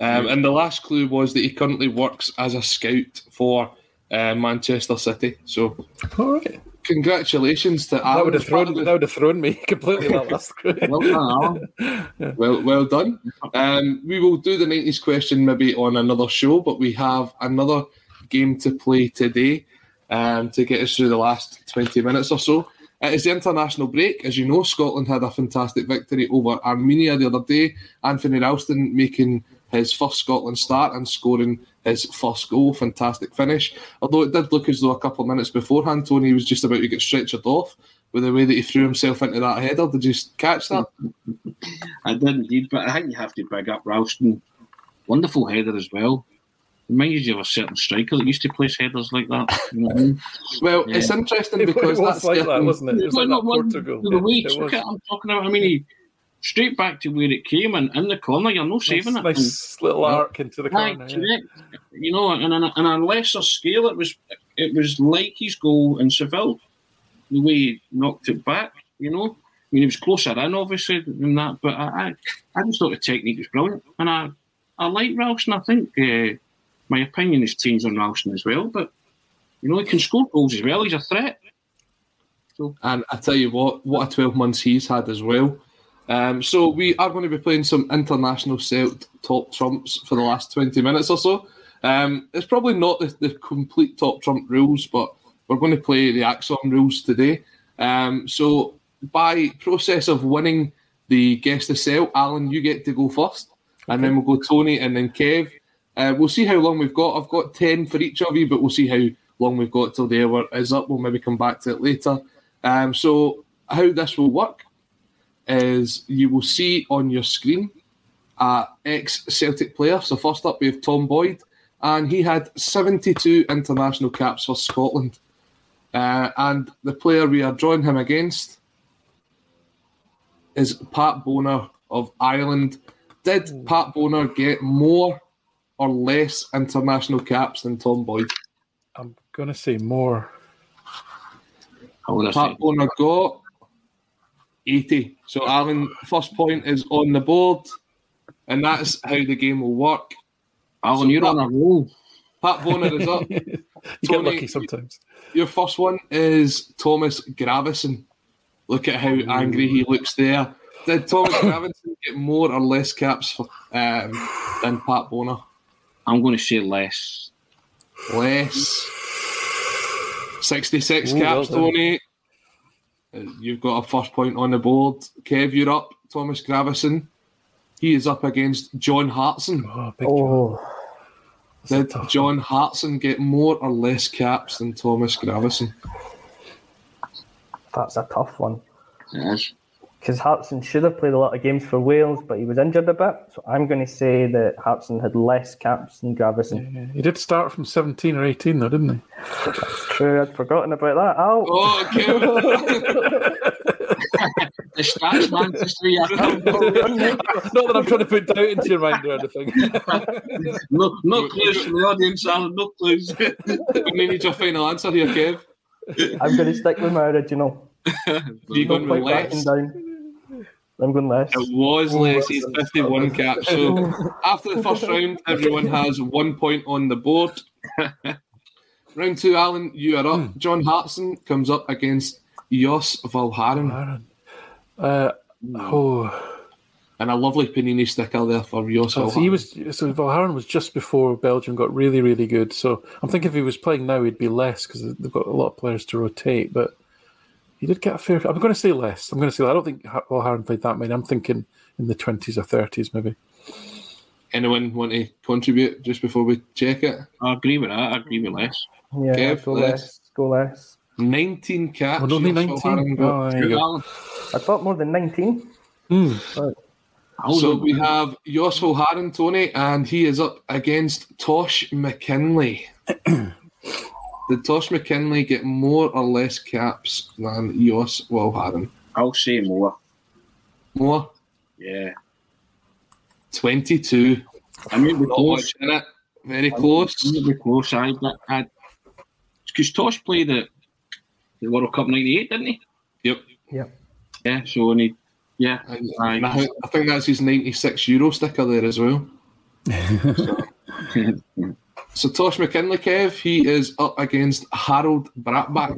Speaker 5: Um, and the last clue was that he currently works as a scout for uh, Manchester City. So,
Speaker 7: All right.
Speaker 5: congratulations to
Speaker 7: That would have thrown that would have thrown me completely. That last
Speaker 4: Well done, Alan.
Speaker 5: Well, well done. Um, we will do the 90s question maybe on another show, but we have another game to play today um, to get us through the last 20 minutes or so. It is the international break. As you know, Scotland had a fantastic victory over Armenia the other day. Anthony Ralston making his first Scotland start and scoring his first goal. Fantastic finish. Although it did look as though a couple of minutes beforehand, Tony was just about to get stretchered off with the way that he threw himself into that header. Did you catch that?
Speaker 4: I did indeed, but I think you have to big up Ralston. Wonderful header as well. Reminds you of a certain striker that used to place headers like that. You know I mean?
Speaker 5: Well,
Speaker 4: Yeah.
Speaker 5: it's interesting
Speaker 7: It
Speaker 5: because
Speaker 7: was
Speaker 5: that's
Speaker 7: like that, wasn't it? It was like
Speaker 4: Well,
Speaker 7: that
Speaker 4: no, well,
Speaker 7: Portugal.
Speaker 4: The way he
Speaker 7: It
Speaker 4: took
Speaker 7: was.
Speaker 4: I'm talking about. I mean, he straight back to where it came and in the corner. You're no saving
Speaker 7: nice,
Speaker 4: it.
Speaker 7: nice little arc into the
Speaker 4: Aye,
Speaker 7: corner. yeah.
Speaker 4: correct. You know, and on a, on a lesser scale, it was it was like his goal in Seville, the way he knocked it back. You know, I mean, he was closer in, obviously, than that. But I, I, I just thought the technique was brilliant, and I, I like Ralston. I think uh, my opinion has changed on Ralston as well. But you know, he can score goals as well. He's a threat.
Speaker 5: And I tell you what, what a 12 months he's had as well. Um, so we are going to be playing some international Celt top trumps for the last 20 minutes or so. Um, it's probably not the, the complete top trump rules, but we're going to play the Axon rules today. Um, so by process of winning the guess the Celt, Alan, you get to go first, and then we'll go Tony and then Kev. Uh, we'll see how long we've got. I've got 10 for each of you, but we'll see how long we've got till the hour is up. We'll maybe come back to it later. Um, so, how this will work is you will see on your screen a ex Celtic player. So, first up, we have Tom Boyd, and he had 72 international caps for Scotland. Uh, and the player we are drawing him against is Pat Bonner of Ireland. Did Pat Bonner get more or less international caps than Tom Boyd?
Speaker 7: I'm going to say more.
Speaker 5: Pat Bonner got 80. So, Alan, first point is on the board, and that's how the game will work.
Speaker 4: Alan, you're on a roll.
Speaker 5: Pat Bonner is up.
Speaker 7: You get lucky sometimes.
Speaker 5: Your first one is Thomas Gravesen. Look at how angry he looks there. Did Thomas Gravesen get more or less caps for, um, than Pat Bonner?
Speaker 4: I'm going to say less.
Speaker 5: Less. 66
Speaker 4: Ooh,
Speaker 5: caps,
Speaker 4: well.
Speaker 5: Tony. You've got a first point on the board. Kev, you're up. Thomas Gravesen. He is up against John Hartson.
Speaker 6: Oh, oh.
Speaker 5: Did John Hartson get more or less caps than Thomas Gravesen?
Speaker 6: that's a tough one.
Speaker 4: Yes.
Speaker 6: Because Hartson should have played a lot of games for Wales, but he was injured a bit. So I'm going to say that Hartson had less caps than Gravesen.
Speaker 7: He did start from 17 or 18, though, didn't he?
Speaker 6: That's true. I'd forgotten about that. Al.
Speaker 5: Oh,
Speaker 4: the stats man just three
Speaker 7: Not that I'm trying to put doubt into your mind or anything.
Speaker 4: no, no clues from the audience, Alan. No clues.
Speaker 5: we need your final answer here, Kev.
Speaker 6: I'm going to stick with my original.
Speaker 5: You going with
Speaker 6: Quite
Speaker 5: less?
Speaker 6: down. I'm going less.
Speaker 5: It was less. He's 51 caps. So after the first round, everyone has one point on the board. round two, Alan, you are up. John Hartson comes up against Joos Valgaeren.
Speaker 7: Uh, oh.
Speaker 5: And a lovely panini sticker there for Joos
Speaker 7: So he was so Valgaeren was just before Belgium got really, really good. So I'm thinking if he was playing now, he'd be less because they've got a lot of players to rotate. But he did get a fair. I'm going to say less. I'm going to say I don't think Ha- Valgaeren played that many. I'm thinking in the 20s or 30s maybe.
Speaker 5: Anyone want to contribute just before we check it?
Speaker 4: I agree with that. I agree with less.
Speaker 6: Yeah,
Speaker 5: Kev,
Speaker 6: go
Speaker 5: less.
Speaker 6: less. Go less.
Speaker 5: 19 caps.
Speaker 7: Oh, only 19? Oh, there.
Speaker 6: I thought more than 19. Hmm. Right.
Speaker 5: So we have Joos Valgaeren, Tony, and he is up against Tosh McKinlay. Did Tosh McKinlay get more or less caps than Joos Valgaeren?
Speaker 4: I'll say more.
Speaker 5: More?
Speaker 4: Yeah.
Speaker 5: 22.
Speaker 4: I mean,
Speaker 5: Not much in it. Very close.
Speaker 4: Very close. I, I, because Tosh played at the World Cup '98, didn't he?
Speaker 5: Yep.
Speaker 6: Yep.
Speaker 4: Yeah. So and he, yeah.
Speaker 5: And I, think- I think that's his 96 euro sticker there as well. So Tosh McKinlay, Kev, he is up against Harald Brattbakk.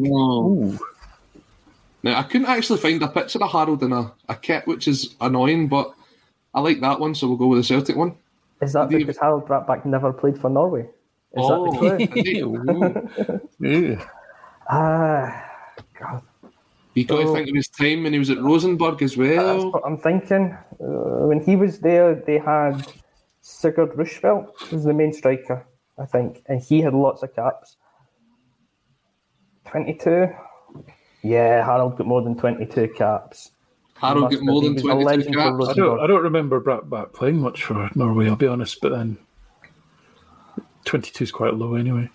Speaker 5: Now I couldn't actually find a picture of Harald in a, a kit, which is annoying, but I like that one, so we'll go with the Celtic one.
Speaker 6: Is that because Harald Brattbakk never played for Norway? Is
Speaker 5: Oh,
Speaker 6: that the clue?
Speaker 7: Yeah.
Speaker 6: Ah, God.
Speaker 5: You got to think of his time when he was at Rosenborg as
Speaker 6: That's
Speaker 5: well.
Speaker 6: what I'm thinking. Uh, when he was there, they had Sigurd Rushfeldt was the main striker, I think, and he had lots of caps. 22? Yeah, Harald got more than 22 caps. Harald
Speaker 5: got more than
Speaker 6: have- he was a
Speaker 5: 22 caps.
Speaker 7: I don't,
Speaker 6: Rosenborg.
Speaker 7: I don't remember Brattbakk playing much for Norway, I'll be honest, but then 22 is quite low anyway.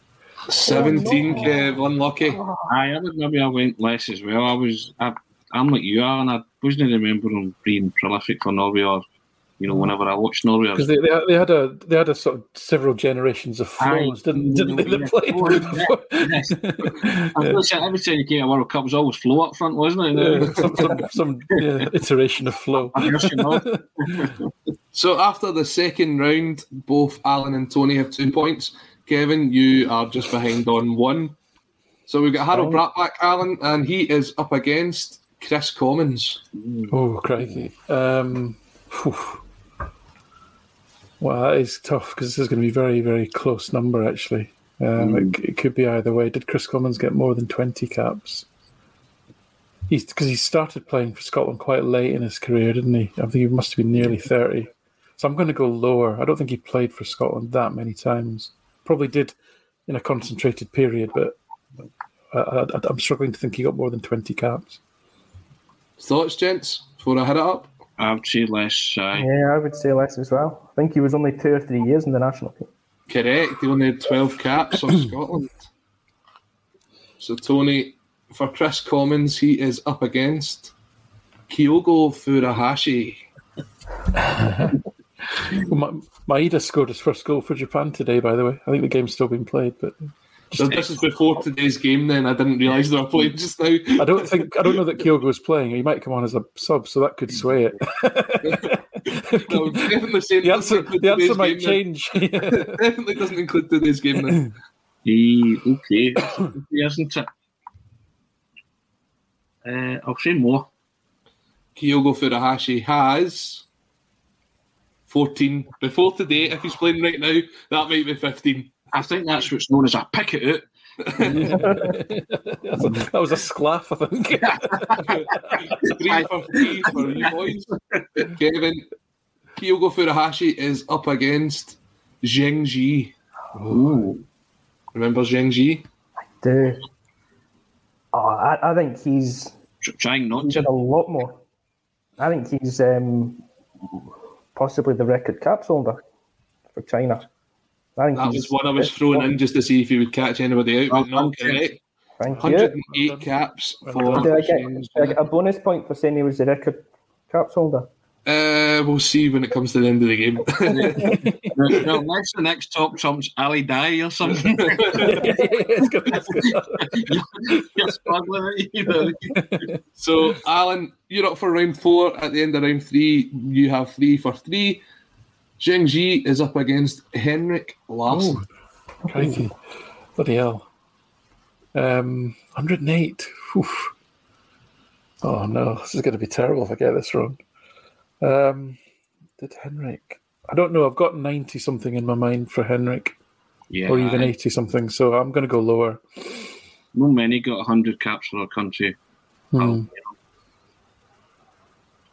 Speaker 5: 17, Kev, unlucky.
Speaker 4: Aye, I would maybe I went less as well. I was, I, I'm like you are, and I wasn't even remembering being prolific for Norway or, you know, whenever I watched Norway.
Speaker 7: Because they, they, they had a they had a sort of several generations of
Speaker 4: Aye.
Speaker 7: Flos, didn't, didn't they? That
Speaker 4: Yeah.
Speaker 7: played
Speaker 4: Oh, yeah. I every time you came to World Cup, it was always Flo up front, wasn't it?
Speaker 7: Yeah, some, some, some yeah, iteration of Flo.
Speaker 5: So after the second round, both Alan and Tony have two points. Kevin, you are just behind on one. So we've got Harald Brattbakk, Alan, and he is up against Kris Commons.
Speaker 7: Oh, crikey. Um, phew. Well, that is tough because this is going to be a very, very close number, actually. Um, it, it could be either way. Did Kris Commons get more than 20 caps? He's Because he started playing for Scotland quite late in his career, didn't he? I think he must have been nearly 30. So I'm going to go lower. I don't think he played for Scotland that many times. Probably did in a concentrated period, but I, I, I'm struggling to think he got more than 20 caps.
Speaker 5: Thoughts, gents, before I hit it up?
Speaker 4: I would say less. Aye.
Speaker 6: Yeah, I would say less as well. I think he was only two or three years in the national team.
Speaker 5: Correct. He only had 12 caps for Scotland. So, Tony, for Kris Commons, he is up against Kyogo Furuhashi.
Speaker 7: Well, Ma- Maeda scored his first goal for Japan today, by the way. I think the game's still being played, but
Speaker 5: So this is before today's game. Then I didn't realise they were playing just now.
Speaker 7: I don't think I don't know that Kyogo was playing. He might come on as a sub, so that could sway it.
Speaker 5: No, definitely saying
Speaker 7: The answer, the answer might change.
Speaker 5: definitely doesn't include today's game. Then.
Speaker 4: He, okay, okay, isn't it? Uh, I'll say more.
Speaker 5: Kyogo Furuhashi has 14 before today. If he's playing right now, that might be 15.
Speaker 4: I think that's what's known as a picket out.
Speaker 7: that was a sclaff, I think.
Speaker 5: three for three for you boys. Kevin, Kyogo Furuhashi is up against Zheng Zhi. Remember Zheng Zhi?
Speaker 6: I do oh, I, I think he's
Speaker 4: trying not
Speaker 6: he's
Speaker 4: to.
Speaker 6: did a lot more. I think he's um, possibly the record caps holder for China. I think
Speaker 5: That was one I was throwing in just to see if he would catch anybody out, but not correct.
Speaker 6: Thank you.
Speaker 5: 108 caps for.
Speaker 6: Did I, get, did I get a bonus point for saying he was the record caps holder?
Speaker 5: Uh, we'll see when it comes to the end of the game.
Speaker 4: no, unless the next top trumps Ali Daei or something. You're struggling either.
Speaker 5: so, Alan, you're up for round four. At the end of round three, you have three for three. Zheng Zhi is up against Henrik Larsson.
Speaker 7: Crikey. Bloody hell. Um, 108. Oof. Oh no, this is going to be terrible if I get this wrong. Um, did Henrik? I don't know. I've got 90 something in my mind for Henrik,
Speaker 4: Yeah,
Speaker 7: or even
Speaker 4: aye.
Speaker 7: 80 something. So I'm going to go lower.
Speaker 4: No many got 100 caps for our country.
Speaker 7: Hmm.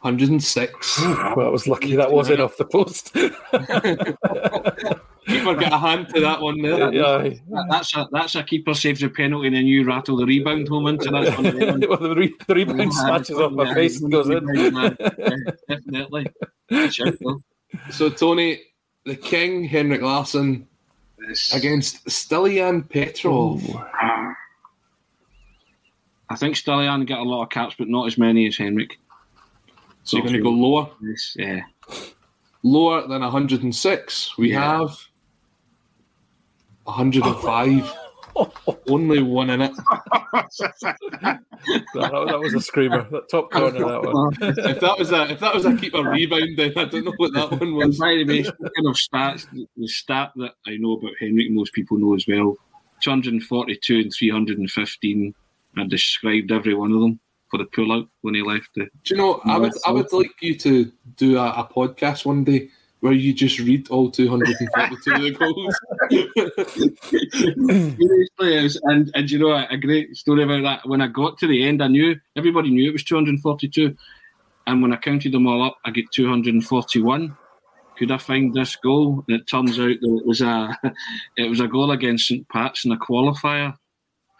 Speaker 5: 106.
Speaker 7: Well, I was lucky that wasn't off the post.
Speaker 5: Keeper get a hand to that one there.
Speaker 4: That- that's a that's a keeper saves a penalty and then you rattle the rebound home into that. one
Speaker 7: well, the, re- the rebound snatches off my face and goes in.
Speaker 4: Definitely. Good shout.
Speaker 5: So, Tony, the King, Henrik Larsson, against Stilian Petrov.
Speaker 4: I think Stallion got a lot of caps, but not as many as Henrik.
Speaker 5: So you're going to go lower?
Speaker 4: Yes, yeah.
Speaker 5: Lower than 106. We
Speaker 4: Yeah.
Speaker 5: have 105. Only one in it.
Speaker 7: that, that was a screamer. That top corner, that one.
Speaker 5: if that was a if that was a keeper rebound, then I don't know what that one was.
Speaker 4: And by the way, speaking of stats, the- the stat that I know about Henrik, most people know as well 242 and 315. I described every one of them for the pullout when he left. The,
Speaker 5: Do you know? I would I would like you to do a, a podcast one day where you just read all 242 of the goals.
Speaker 4: Seriously, it was, and and you know a, a great story about that. When I got to the end, I knew everybody knew it was 242, and when I counted them all up, I get 241. Could I find this goal? And it turns out that it was a it was a goal against St Pat's in a qualifier,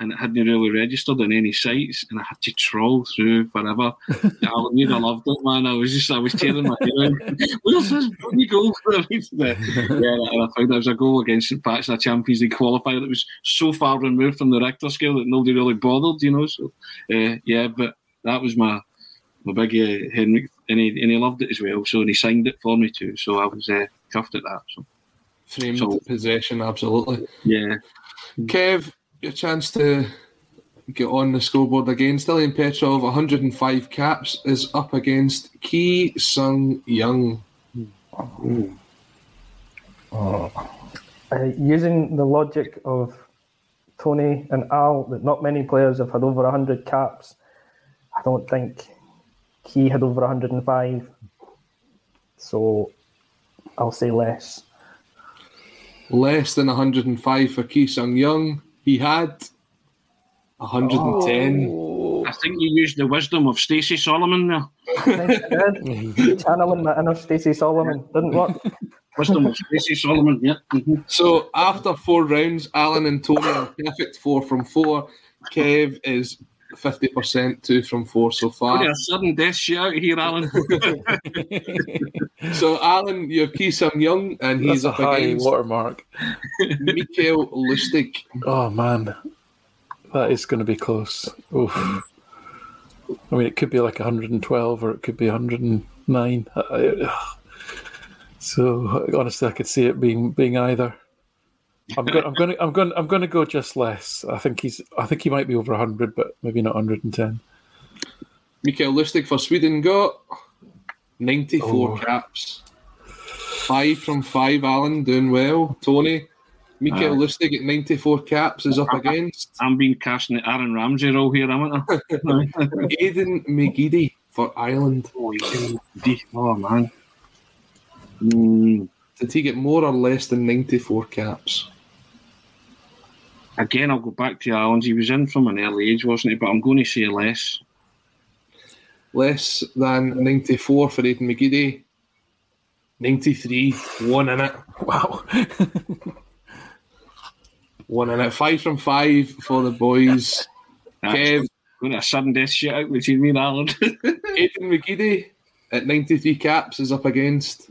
Speaker 4: and it hadn't really registered on any sites, and I had to troll through forever. Alan, you'd loved it, man. I was just, I was tearing my hair out. Where's this bloody goal for yeah, and I found there was a goal against St. Pat's in a Champions League qualifier that was so far removed from the Richter scale that nobody really bothered, you know. So, uh, yeah, but that was my my big uh, Henrik, and he, and he loved it as well. So, and he signed it for me too. So I was uh, chuffed at that. So.
Speaker 5: Framed
Speaker 4: So-
Speaker 5: possession, absolutely.
Speaker 4: Yeah.
Speaker 5: Kev, your chance to get on the scoreboard again. Stilian Petrov, 105 caps, is up against Ki Sung Young.
Speaker 6: Uh, using the logic of Tony and Al, that not many players have had over 100 caps, I don't think he had over 105. So I'll say less.
Speaker 5: Less than 105 for Ki Sung Young. He had 110.
Speaker 4: I think you used the wisdom of Stacey Solomon there.
Speaker 6: Channeling my inner Stacey Solomon didn't work.
Speaker 4: Wisdom of Stacey Solomon, yeah. mhm.
Speaker 5: So after four rounds, Alan and Tony are perfect four from four. Kev is 50% two from four so far.
Speaker 4: Only a sudden death shout here, Alan.
Speaker 5: So Alan, you're Ki Sung Young, and he's
Speaker 7: That's a
Speaker 5: up
Speaker 7: high
Speaker 5: against
Speaker 7: watermark.
Speaker 5: Mikael Lustig.
Speaker 7: Oh man, that is going to be close. Oof. I mean, it could be like 112 or it could be 109. I- I- So honestly, I could see it being being either. I'm going. I'm going. To, I'm going. I'm going to go just less. I think he's. I think he might be over 100, but maybe not 110.
Speaker 5: Mikael Lustig for Sweden got 94
Speaker 7: Oh.
Speaker 5: caps. Five from five, Alan, doing well. Tony, Mikael
Speaker 4: Aye.
Speaker 5: Lustig at 94 caps is up against
Speaker 4: I'm being cast in the Aaron Ramsey role here, haven't I?
Speaker 5: Aidan McGeady for Ireland.
Speaker 4: Oh, oh man. Mm,
Speaker 5: Did he get more or less than 94 caps?
Speaker 4: Again, I'll go back to Alan's. He was in from an early age, wasn't he? But I'm going to say less.
Speaker 5: Less than 94 for Aidan McGeady. 93, one in it.
Speaker 7: Wow.
Speaker 5: One in it. Five from five for the boys. Kev,
Speaker 4: Going to a sudden death shout between me and Alan.
Speaker 5: Aidan McGeady at 93 caps is up against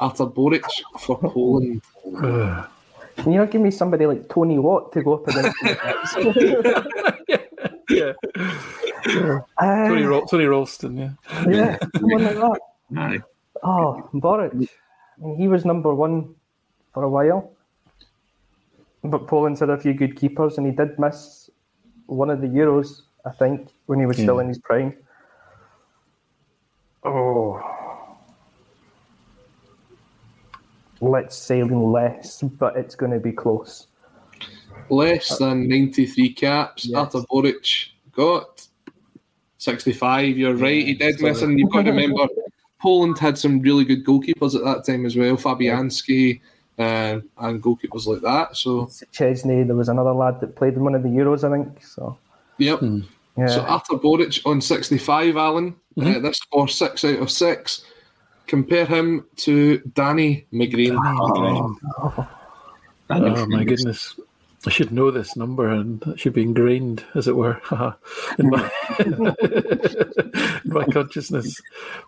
Speaker 5: Artur Boruc for Poland.
Speaker 6: Can you not give me somebody like Tony Watt to go up against?
Speaker 7: yeah.
Speaker 6: Uh,
Speaker 7: Tony, Ro- Tony Ralston. Yeah.
Speaker 6: yeah, someone like that.
Speaker 4: Aye.
Speaker 6: Oh, Boruc. I mean, he was number one for a while. But Poland's had a few good keepers, and he did miss one of the Euros, I think, when he was still in his prime. Oh. Let's say less, but it's going to be close.
Speaker 5: Less than 93 caps. Artur Boruc got 65. You're right, he did miss, and you've got to remember Poland had some really good goalkeepers at that time as well, Fabianski uh, and goalkeepers like that. So,
Speaker 6: Szczęsny, there was another lad that played in one of the Euros, I think. So,
Speaker 5: yep.
Speaker 6: yeah.
Speaker 5: So Artur Boruc on 65, Alan. Uh, this score six out of six. Compare him to Danny McGrain.
Speaker 7: Oh my goodness. I should know this number and that should be ingrained, as it were, in my, in my consciousness.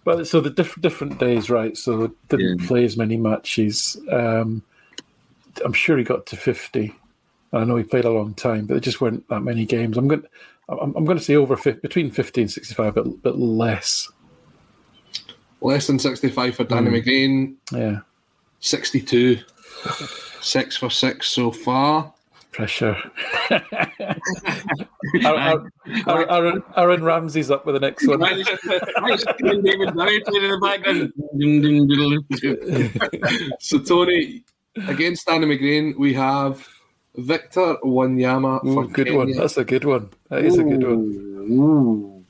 Speaker 7: But so the diff- different days, right? So didn't play as many matches. Um, I'm sure he got to 50. I know he played a long time, but there just weren't that many games. I'm going, I'm, I'm going to say over 50, between 50 and 65, but but less.
Speaker 5: Less than 65 for Danny
Speaker 7: Mm.
Speaker 5: McGrain.
Speaker 7: Yeah,
Speaker 5: 62. Six for six so far.
Speaker 7: pressure. Aaron, Aaron, Ramsey's up with the next one.
Speaker 4: David Bowie playing in the background. Ding, ding, diddle.
Speaker 5: so, Tony, against Danny McGrain, we have Victor Wanyama for
Speaker 7: Ooh, good
Speaker 5: Kenya.
Speaker 7: one. That's a good one. That is a good one.
Speaker 4: Ooh.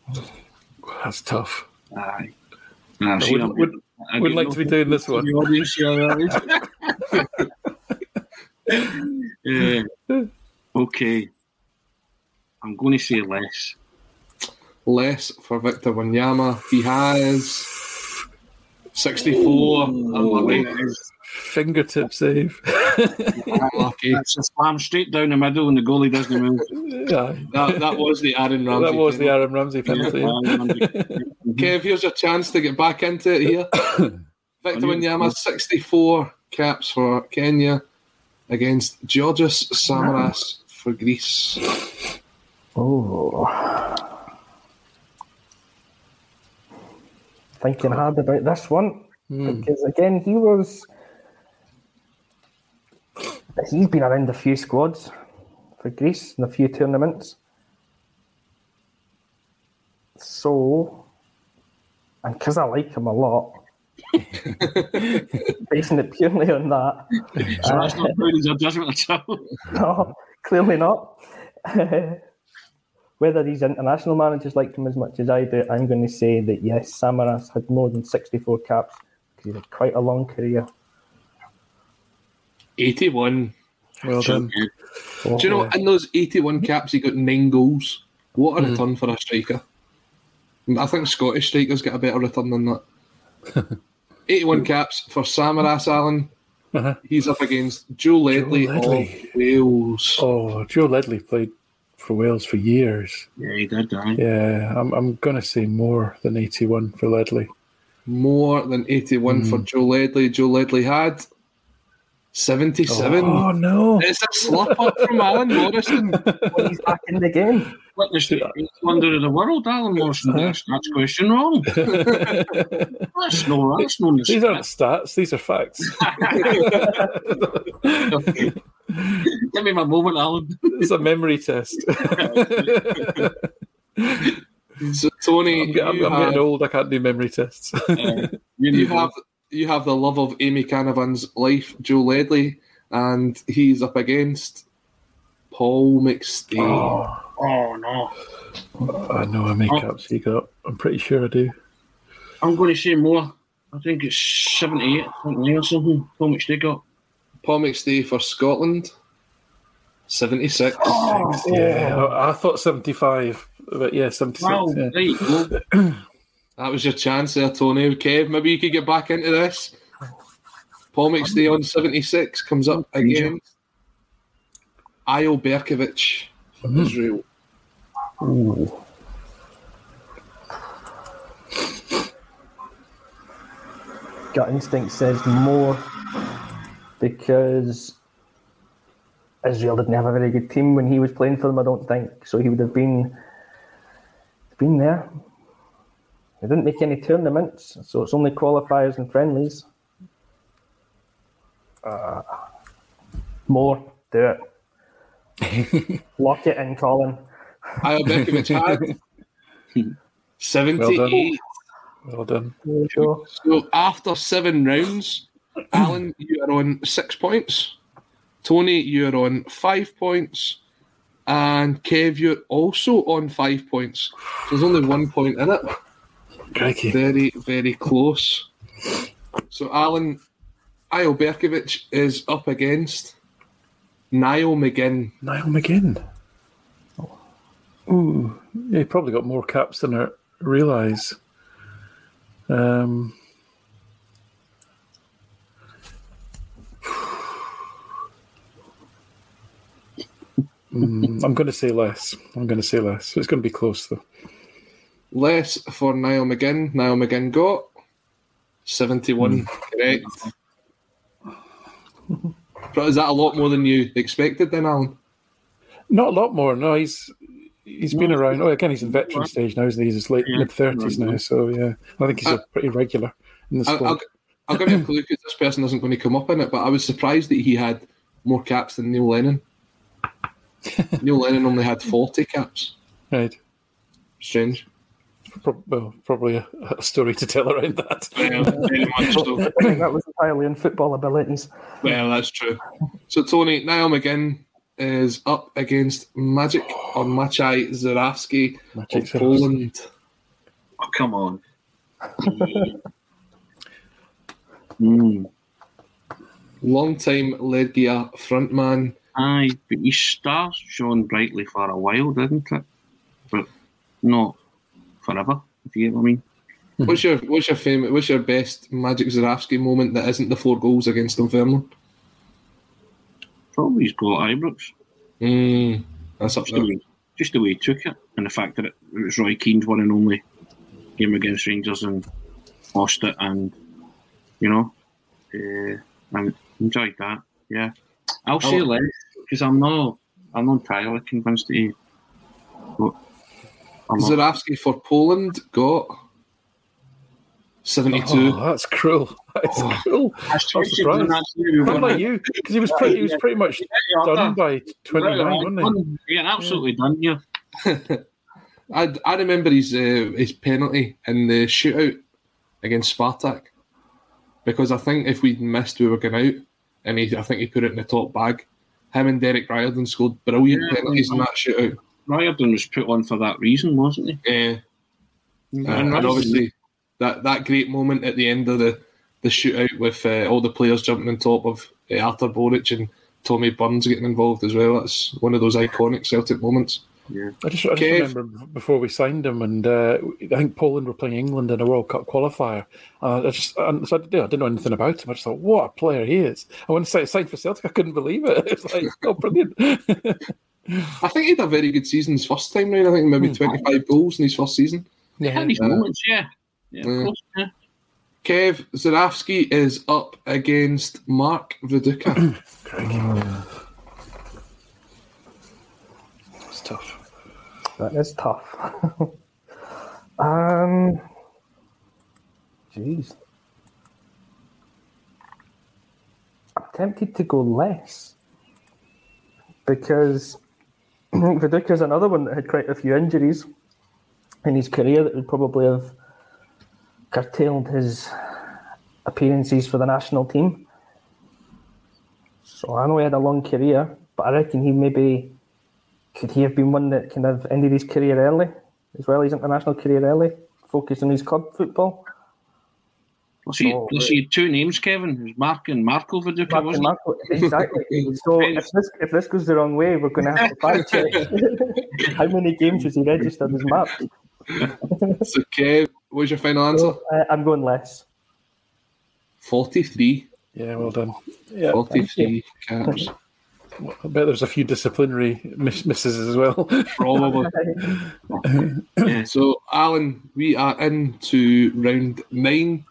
Speaker 7: That's tough.
Speaker 4: Aye.
Speaker 7: I
Speaker 4: Nah, see,
Speaker 7: would, would, would like to be doing this one.
Speaker 4: audience here, yeah. Okay. I'm going to say less.
Speaker 5: Less for Victor Wanyama. He has 64. Unlucky.
Speaker 7: Fingertip save.
Speaker 5: Unlucky.
Speaker 4: It's a slam straight down the middle and the goalie doesn't move.
Speaker 7: Yeah.
Speaker 5: That, that was the Aaron Ramsey.
Speaker 7: That was the. Aaron Ramsey penalty.
Speaker 5: Kev, here's your chance to get back into it here. Victor Wanyama, 64 caps for Kenya against Georgios Samaras for Greece.
Speaker 6: Oh. Thinking hard about this one. Hmm. Because again, he was. He's been around a few squads for Greece in a few tournaments. So, and because I like him a lot, basing it purely on that,
Speaker 4: So that's not as a judgment at all.
Speaker 6: no, clearly not. Whether these international managers liked him as much as I do, I'm going to say that yes, Samaras had more than 64 caps because he had quite a long career.
Speaker 5: 81.
Speaker 7: Well done.
Speaker 5: Do you know, in those 81 caps, he got nine goals. What a hmm. return for a striker. I think Scottish strikers get a better return than that. 81 caps for Samaras Alan. Uh-huh. He's up against Joe Ledley,
Speaker 7: Ledley.
Speaker 5: of Wales.
Speaker 7: Oh, Joe Ledley played for Wales for years.
Speaker 4: Yeah, he did.
Speaker 7: Yeah, I'm, I'm going to say more than 81 for Ledley.
Speaker 5: More than 81 for hmm. Joe Ledley. Joe Ledley had 77.
Speaker 7: Oh, no.
Speaker 5: It's a slap up from Alan Morrison.
Speaker 6: He's back in the game.
Speaker 4: What is the wonder of the world, Alan Morrison? Uh-huh. That's, that's question wrong. that's no, that's no
Speaker 7: These aren't stats, these are facts.
Speaker 4: Give me my moment, Alan.
Speaker 7: It's a memory test.
Speaker 5: So Tony,
Speaker 7: I'm, I'm- I'm
Speaker 5: have-
Speaker 7: getting old, I can't do memory tests.
Speaker 5: Uh, you have you have the love of Amy Canavan's life, Joe Ledley, and he's up against Paul McStay.
Speaker 4: Oh, oh no.
Speaker 7: I know how many caps he got. I'm pretty sure I do.
Speaker 4: I'm going to say more. I think it's 78 something or something. How much they got?
Speaker 5: Paul McStay for Scotland, 76.
Speaker 7: Yeah, I, I thought 75, but yeah, 76.
Speaker 4: Wow,
Speaker 7: yeah.
Speaker 4: right.
Speaker 5: That was your chance there, Tony. Kev, maybe you could get back into this. Paul McStay on 76 comes up again. Eyal Berkovic for hmm. Israel.
Speaker 6: Gut instinct says more because Israel didn't have a very good team when he was playing for them. I don't think so. He would have been been there. They didn't make any tournaments, so it's only qualifiers and friendlies. Uh, more, do it. Lock it in, Colin.
Speaker 5: Eyal Berkovic had 78.
Speaker 7: Well done.
Speaker 6: There you go.
Speaker 5: So after seven rounds, Alan, you are on six points. Tony, you're on five points. And Kev, you're also on five points. There's only one point in it.
Speaker 7: Crikey.
Speaker 5: Very, very close. So Alan, Eyal Berkovic is up against Niall McGinn.
Speaker 7: Niall McGinn. Ooh, yeah, he probably got more caps than I realise. Um, mm, I'm going to say less. I'm going to say less. It's going to be close though.
Speaker 5: Less for Niall McGinn. Niall McGinn got 71. Hmm. Correct. But is that a lot more than you expected then, Alan?
Speaker 7: Not a lot more. No, he's he's been around. Oh, again, he's in veteran stage now. Isn't he? He's late
Speaker 4: Yeah.
Speaker 7: mid thirties now. So yeah, I think he's a uh, pretty regular in the
Speaker 5: I'll,
Speaker 7: squad.
Speaker 5: I'll, I'll give you a clue because this person isn't going to come up in it, but I was surprised that he had more caps than Neil Lennon. Neil Lennon only had 40 caps.
Speaker 7: Right.
Speaker 5: Strange.
Speaker 7: Pro- well, probably a, a story to tell around that.
Speaker 5: Yeah, much so.
Speaker 6: That was entirely in football abilities.
Speaker 5: Well, that's true. So, Tony, Niall again is up against Magic or Maciej Zurawski
Speaker 7: Maciej
Speaker 5: of Poland.
Speaker 4: Oh, come on. mm.
Speaker 5: Long-time Legia frontman.
Speaker 4: Aye, but his star shone brightly for a while, didn't it? But not forever, if you get what I mean.
Speaker 5: What's your what's your famous what's your best Magic Zurawski moment that isn't the four goals against Dunfermline?
Speaker 4: Probably his goal at Ibrox.
Speaker 5: Mm, that's up
Speaker 4: just the, way, just the way he took it, and the fact that it, it was Roy Keane's one and only game against Rangers and lost it, and you know, uh, I enjoyed that. Yeah, I'll say less because I'm not, I'm not entirely convinced that he.
Speaker 5: Zurawski for Poland got seventy two.
Speaker 7: Oh, that's cruel. That's cruel. I'm
Speaker 4: surprised
Speaker 7: surprised.
Speaker 4: that's really
Speaker 7: What about you? Because he was pretty. He was pretty much
Speaker 4: Yeah,
Speaker 7: done by twenty nine,
Speaker 4: Right,
Speaker 7: wasn't he?
Speaker 4: Yeah, absolutely done. Yeah.
Speaker 5: I, I remember his uh, his penalty in the shootout against Spartak because I think if we'd missed, we were going out, and he, I think he put it in the top bag. Him and Derek Riordan scored brilliant
Speaker 4: Yeah,
Speaker 5: penalties in that shootout.
Speaker 4: Riordan was put on for that reason, wasn't he?
Speaker 5: Yeah,
Speaker 4: And
Speaker 5: Uh, and
Speaker 4: Riordan-
Speaker 5: obviously that, that great moment at the end of the, the shootout with uh, all the players jumping on top of uh, Artur Boruc and Tommy Burns getting involved as well. That's one of those iconic Celtic moments.
Speaker 4: Yeah.
Speaker 7: I just, I just
Speaker 5: Kev.
Speaker 7: remember before we signed him, and uh, I think Poland were playing England in a World Cup qualifier. Uh, I just, and so I, did- I didn't know anything about him. I just thought, what a player he is! I went and when he signed for Celtic, I couldn't believe it. It's like, oh, brilliant!
Speaker 5: I think he had a very good season his first time round. I think maybe 25 goals in his first season.
Speaker 4: He had his
Speaker 5: Uh,
Speaker 4: moments, yeah. Yeah, of
Speaker 5: yeah.
Speaker 4: course, yeah.
Speaker 5: Kev Zurawski is up against Mark Viduka.
Speaker 7: It's tough.
Speaker 6: That is tough. um, jeez. I'm tempted to go less because I think another one that had quite a few injuries in his career that would probably have curtailed his appearances for the national team. So I know he had a long career, but I reckon he maybe could he have been one that kind of ended his career early, as well his international career early, focused on his club football.
Speaker 4: Well, see,
Speaker 6: So,
Speaker 4: well, see, two names, Kevin. There's Mark and Marco Viduka,
Speaker 6: Mark and
Speaker 4: wasn't
Speaker 6: Marco, exactly. so if this if this goes the wrong way, we're going to have to fact check. How many games was he registered as Mark?
Speaker 5: so, Kev, what's your final answer?
Speaker 6: Uh, I'm going less.
Speaker 5: 43.
Speaker 7: Yeah, well done. Yeah,
Speaker 5: 43 caps.
Speaker 7: I bet there's a few disciplinary miss- misses as well.
Speaker 5: Probably. so, Alan, we are into round nine.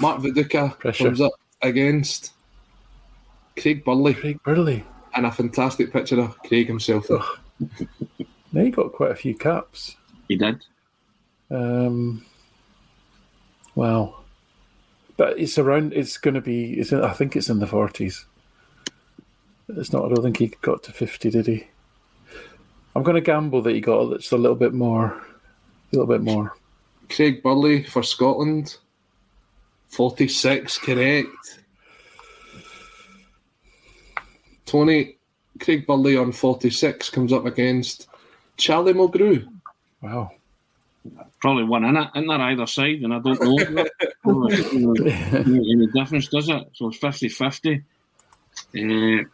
Speaker 5: Mark Viduka
Speaker 7: Pressure.
Speaker 5: comes up against Craig Burley.
Speaker 7: Craig Burley.
Speaker 5: And a fantastic picture of Craig himself.
Speaker 7: Now he got quite a few caps.
Speaker 4: He did.
Speaker 7: Um, wow. But it's around. It's going to be. It's. In, I think it's in the forties. It's not. I don't think he got to fifty. Did he? I'm going to gamble that he got just a little bit more. A little bit more.
Speaker 5: Craig Burley for Scotland. 46, correct. Tony, Craig Burley on 46 comes up against Charlie Mulgrew.
Speaker 7: Wow.
Speaker 4: Probably one in it, in there either side, and I don't know. No, it's- you know, any difference, does it? So it's 50 50. Uh,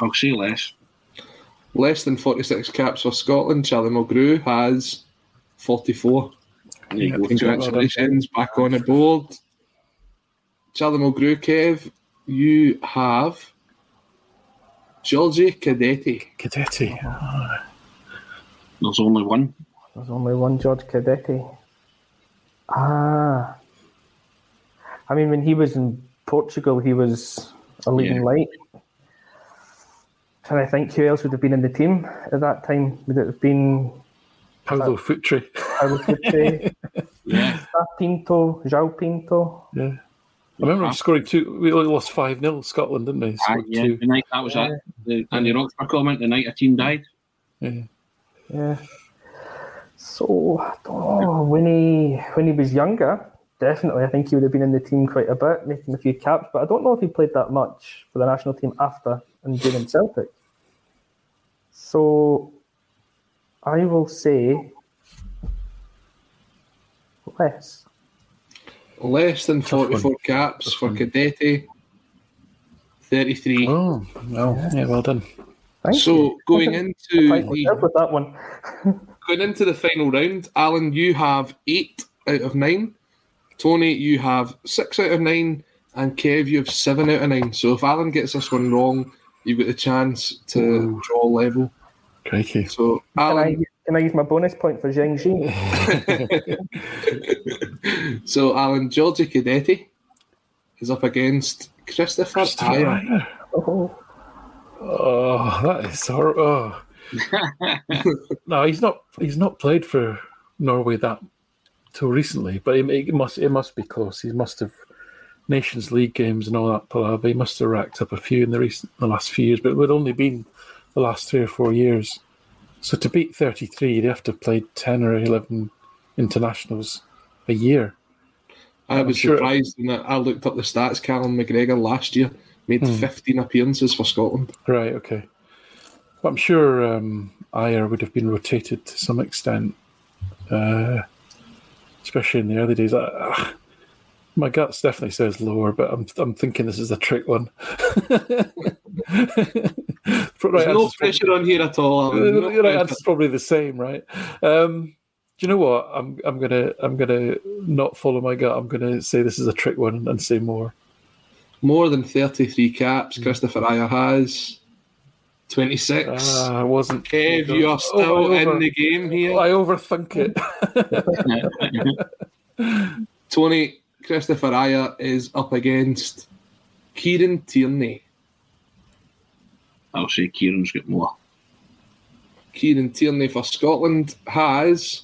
Speaker 4: I'll say less.
Speaker 5: Less than 46 caps for Scotland. Charlie Mulgrew has 44.
Speaker 4: There you go.
Speaker 5: Congratulations, back on the board. Charlie Mulgrew, you have Georgie Cadete.
Speaker 7: Cadete.
Speaker 4: There's only one.
Speaker 6: There's only one George Cadete. Ah. I mean, when he was in Portugal, he was a leading
Speaker 4: Yeah.
Speaker 6: light. Trying to think who else would have been in the team at that time. Would it have been
Speaker 7: Paulo Futre.
Speaker 6: Paulo Futre,
Speaker 4: Yeah.
Speaker 6: Pinto, João Pinto?
Speaker 7: Yeah. I remember him scoring two. We only lost 5 0 Scotland, didn't we?
Speaker 4: Ah,
Speaker 7: Scored
Speaker 4: yeah,
Speaker 7: two.
Speaker 4: the night that was it. The Andy Roxburgh comment, the night a team died.
Speaker 7: Yeah.
Speaker 6: Yeah. So I don't know when he when he was younger. Definitely, I think he would have been in the team quite a bit, making a few caps. But I don't know if he played that much for the national team after and during Celtic. So I will say less.
Speaker 5: Less than 44 caps for Cadete. 33.
Speaker 7: Oh, well, yeah, well done.
Speaker 6: Thank
Speaker 5: so
Speaker 6: you.
Speaker 5: going into the,
Speaker 6: with that one.
Speaker 5: going into the final round, Alan, you have eight out of nine. Tony, you have six out of nine, and Kev, you have seven out of nine. So if Alan gets this one wrong, you've got the chance to draw level.
Speaker 7: Crikey.
Speaker 5: So
Speaker 6: Can I,
Speaker 5: Alan,
Speaker 6: can I use my bonus point for Zheng Zhi?
Speaker 5: so Alan, Georgie Cadete is up against Kristoffer Ajer.
Speaker 6: Oh,
Speaker 7: Oh, that is horrible. Oh. no, he's not. He's not played for Norway that till recently, but it, it must. It must be close. He must have Nations League games and all that palaver. He must have racked up a few in the recent, the last few years, but it would only been the last three or four years. So to beat thirty three, you'd have to have played ten or eleven internationals a year.
Speaker 5: I was
Speaker 7: sure-
Speaker 5: surprised when I I looked up the stats. Callum McGregor last year made
Speaker 7: Hmm.
Speaker 5: 15 appearances for Scotland.
Speaker 7: Right. Okay. But I'm sure um, Ajer would have been rotated to some extent, uh, especially in the early days. Uh, my gut definitely says lower, but I'm I'm thinking this is a trick one.
Speaker 5: There's no pressure on here at all. Alan. No
Speaker 7: the right answer's probably the same, right? Um, do you know what? I'm I'm gonna I'm gonna not follow my gut. I'm gonna say this is a trick one and say more.
Speaker 5: More than 33
Speaker 7: Hmm.
Speaker 5: caps, Kristoffer Ajer has 26.
Speaker 7: Ah, I wasn't.
Speaker 5: Kev, you are
Speaker 7: Oh,
Speaker 5: still
Speaker 7: over-
Speaker 5: in the game here.
Speaker 7: I overthink it.
Speaker 5: Tony, Kristoffer Ajer is up against Kieran Tierney.
Speaker 4: I'll say Kieran's got more.
Speaker 5: Kieran Tierney for Scotland has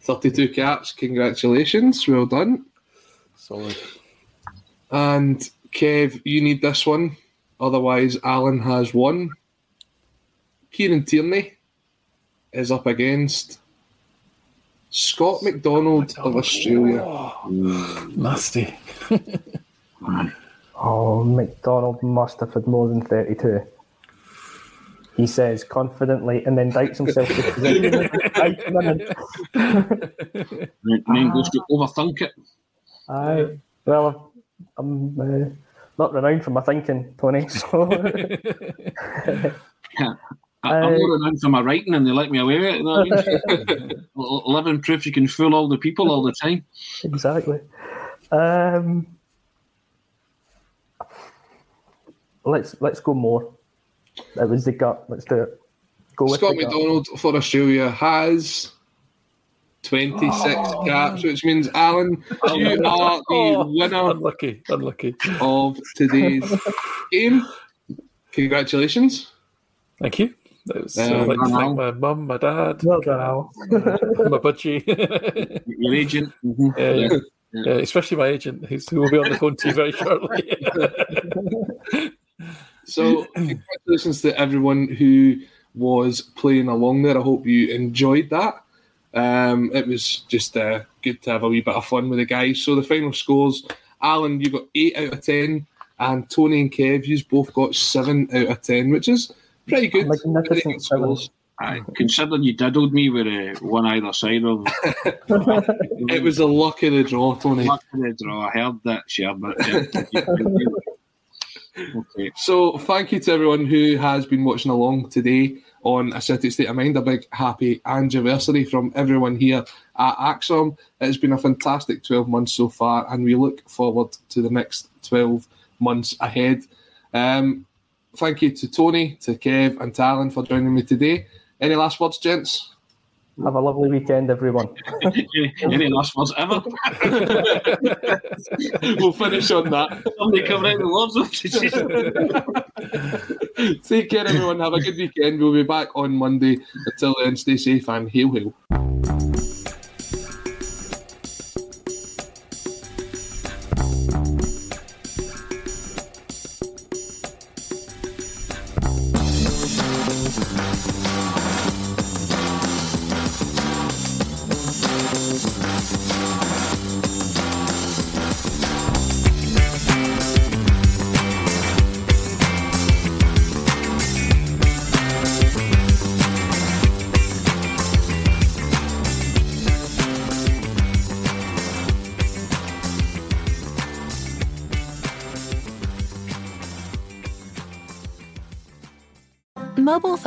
Speaker 5: 32 caps. Congratulations. Well done.
Speaker 7: Solid.
Speaker 5: And Kev, you need this one. Otherwise, Alan has one. Kieran Tierney is up against Scott McDonald of Australia.
Speaker 7: Nasty.
Speaker 6: Oh, McDonald must have had more than 32. He says confidently and then doubts himself. because he didn't doubt women.
Speaker 4: Then then goes to overthink it.
Speaker 6: Aye. Well, I'm uh, not renowned for my thinking, Tony. So
Speaker 4: I, I'm more renowned for my writing and they let me away with it. You know what I mean? Living proof you can fool all the people all the time.
Speaker 6: exactly. Um, let's let's go more. It was the gut. Let's do it. Go with
Speaker 5: Scott
Speaker 6: the gut.
Speaker 5: McDonald for Australia has 26 caps, which means Alan, you are the
Speaker 7: Oh,
Speaker 5: winner
Speaker 7: Unlucky. Unlucky.
Speaker 5: of today's game. Congratulations.
Speaker 7: Thank you. That was,
Speaker 5: Um,
Speaker 7: I'd like to thank my mum, my dad,
Speaker 6: Well done, Al.
Speaker 7: my budgie.
Speaker 4: Your agent. mhm.
Speaker 7: Yeah, yeah.
Speaker 4: Yeah.
Speaker 7: Yeah, especially my agent, who's, who will be on the phone to you very shortly.
Speaker 5: So, congratulations to everyone who was playing along there. I hope you enjoyed that. Um, it was just uh, good to have a wee bit of fun with the guys. So, the final scores Alan, you got 8 out of 10, and Tony and Kev, you both got 7 out of 10, which is pretty good.
Speaker 6: Magnificent seven.
Speaker 4: Aye, considering you diddled me with uh, one either side of
Speaker 5: It was a luck of the draw, Tony.
Speaker 4: luck of the draw. I heard that, sure, but yeah. okay.
Speaker 5: So, thank you to everyone who has been watching along today on A Celtic State of Mind. A big happy anniversary from everyone here at ACSOM. It's been a fantastic 12 months so far, and we look forward to the next 12 months ahead. Um, thank you to Tony, to Kev, and to Alan for joining me today. Any last words, gents?
Speaker 6: Have a lovely weekend, everyone.
Speaker 4: Any last words ever?
Speaker 5: we'll finish on that.
Speaker 4: Somebody come out the words.
Speaker 5: Take care, everyone. Have a good weekend. We'll be back on Monday. Until then, stay safe and hail, hail.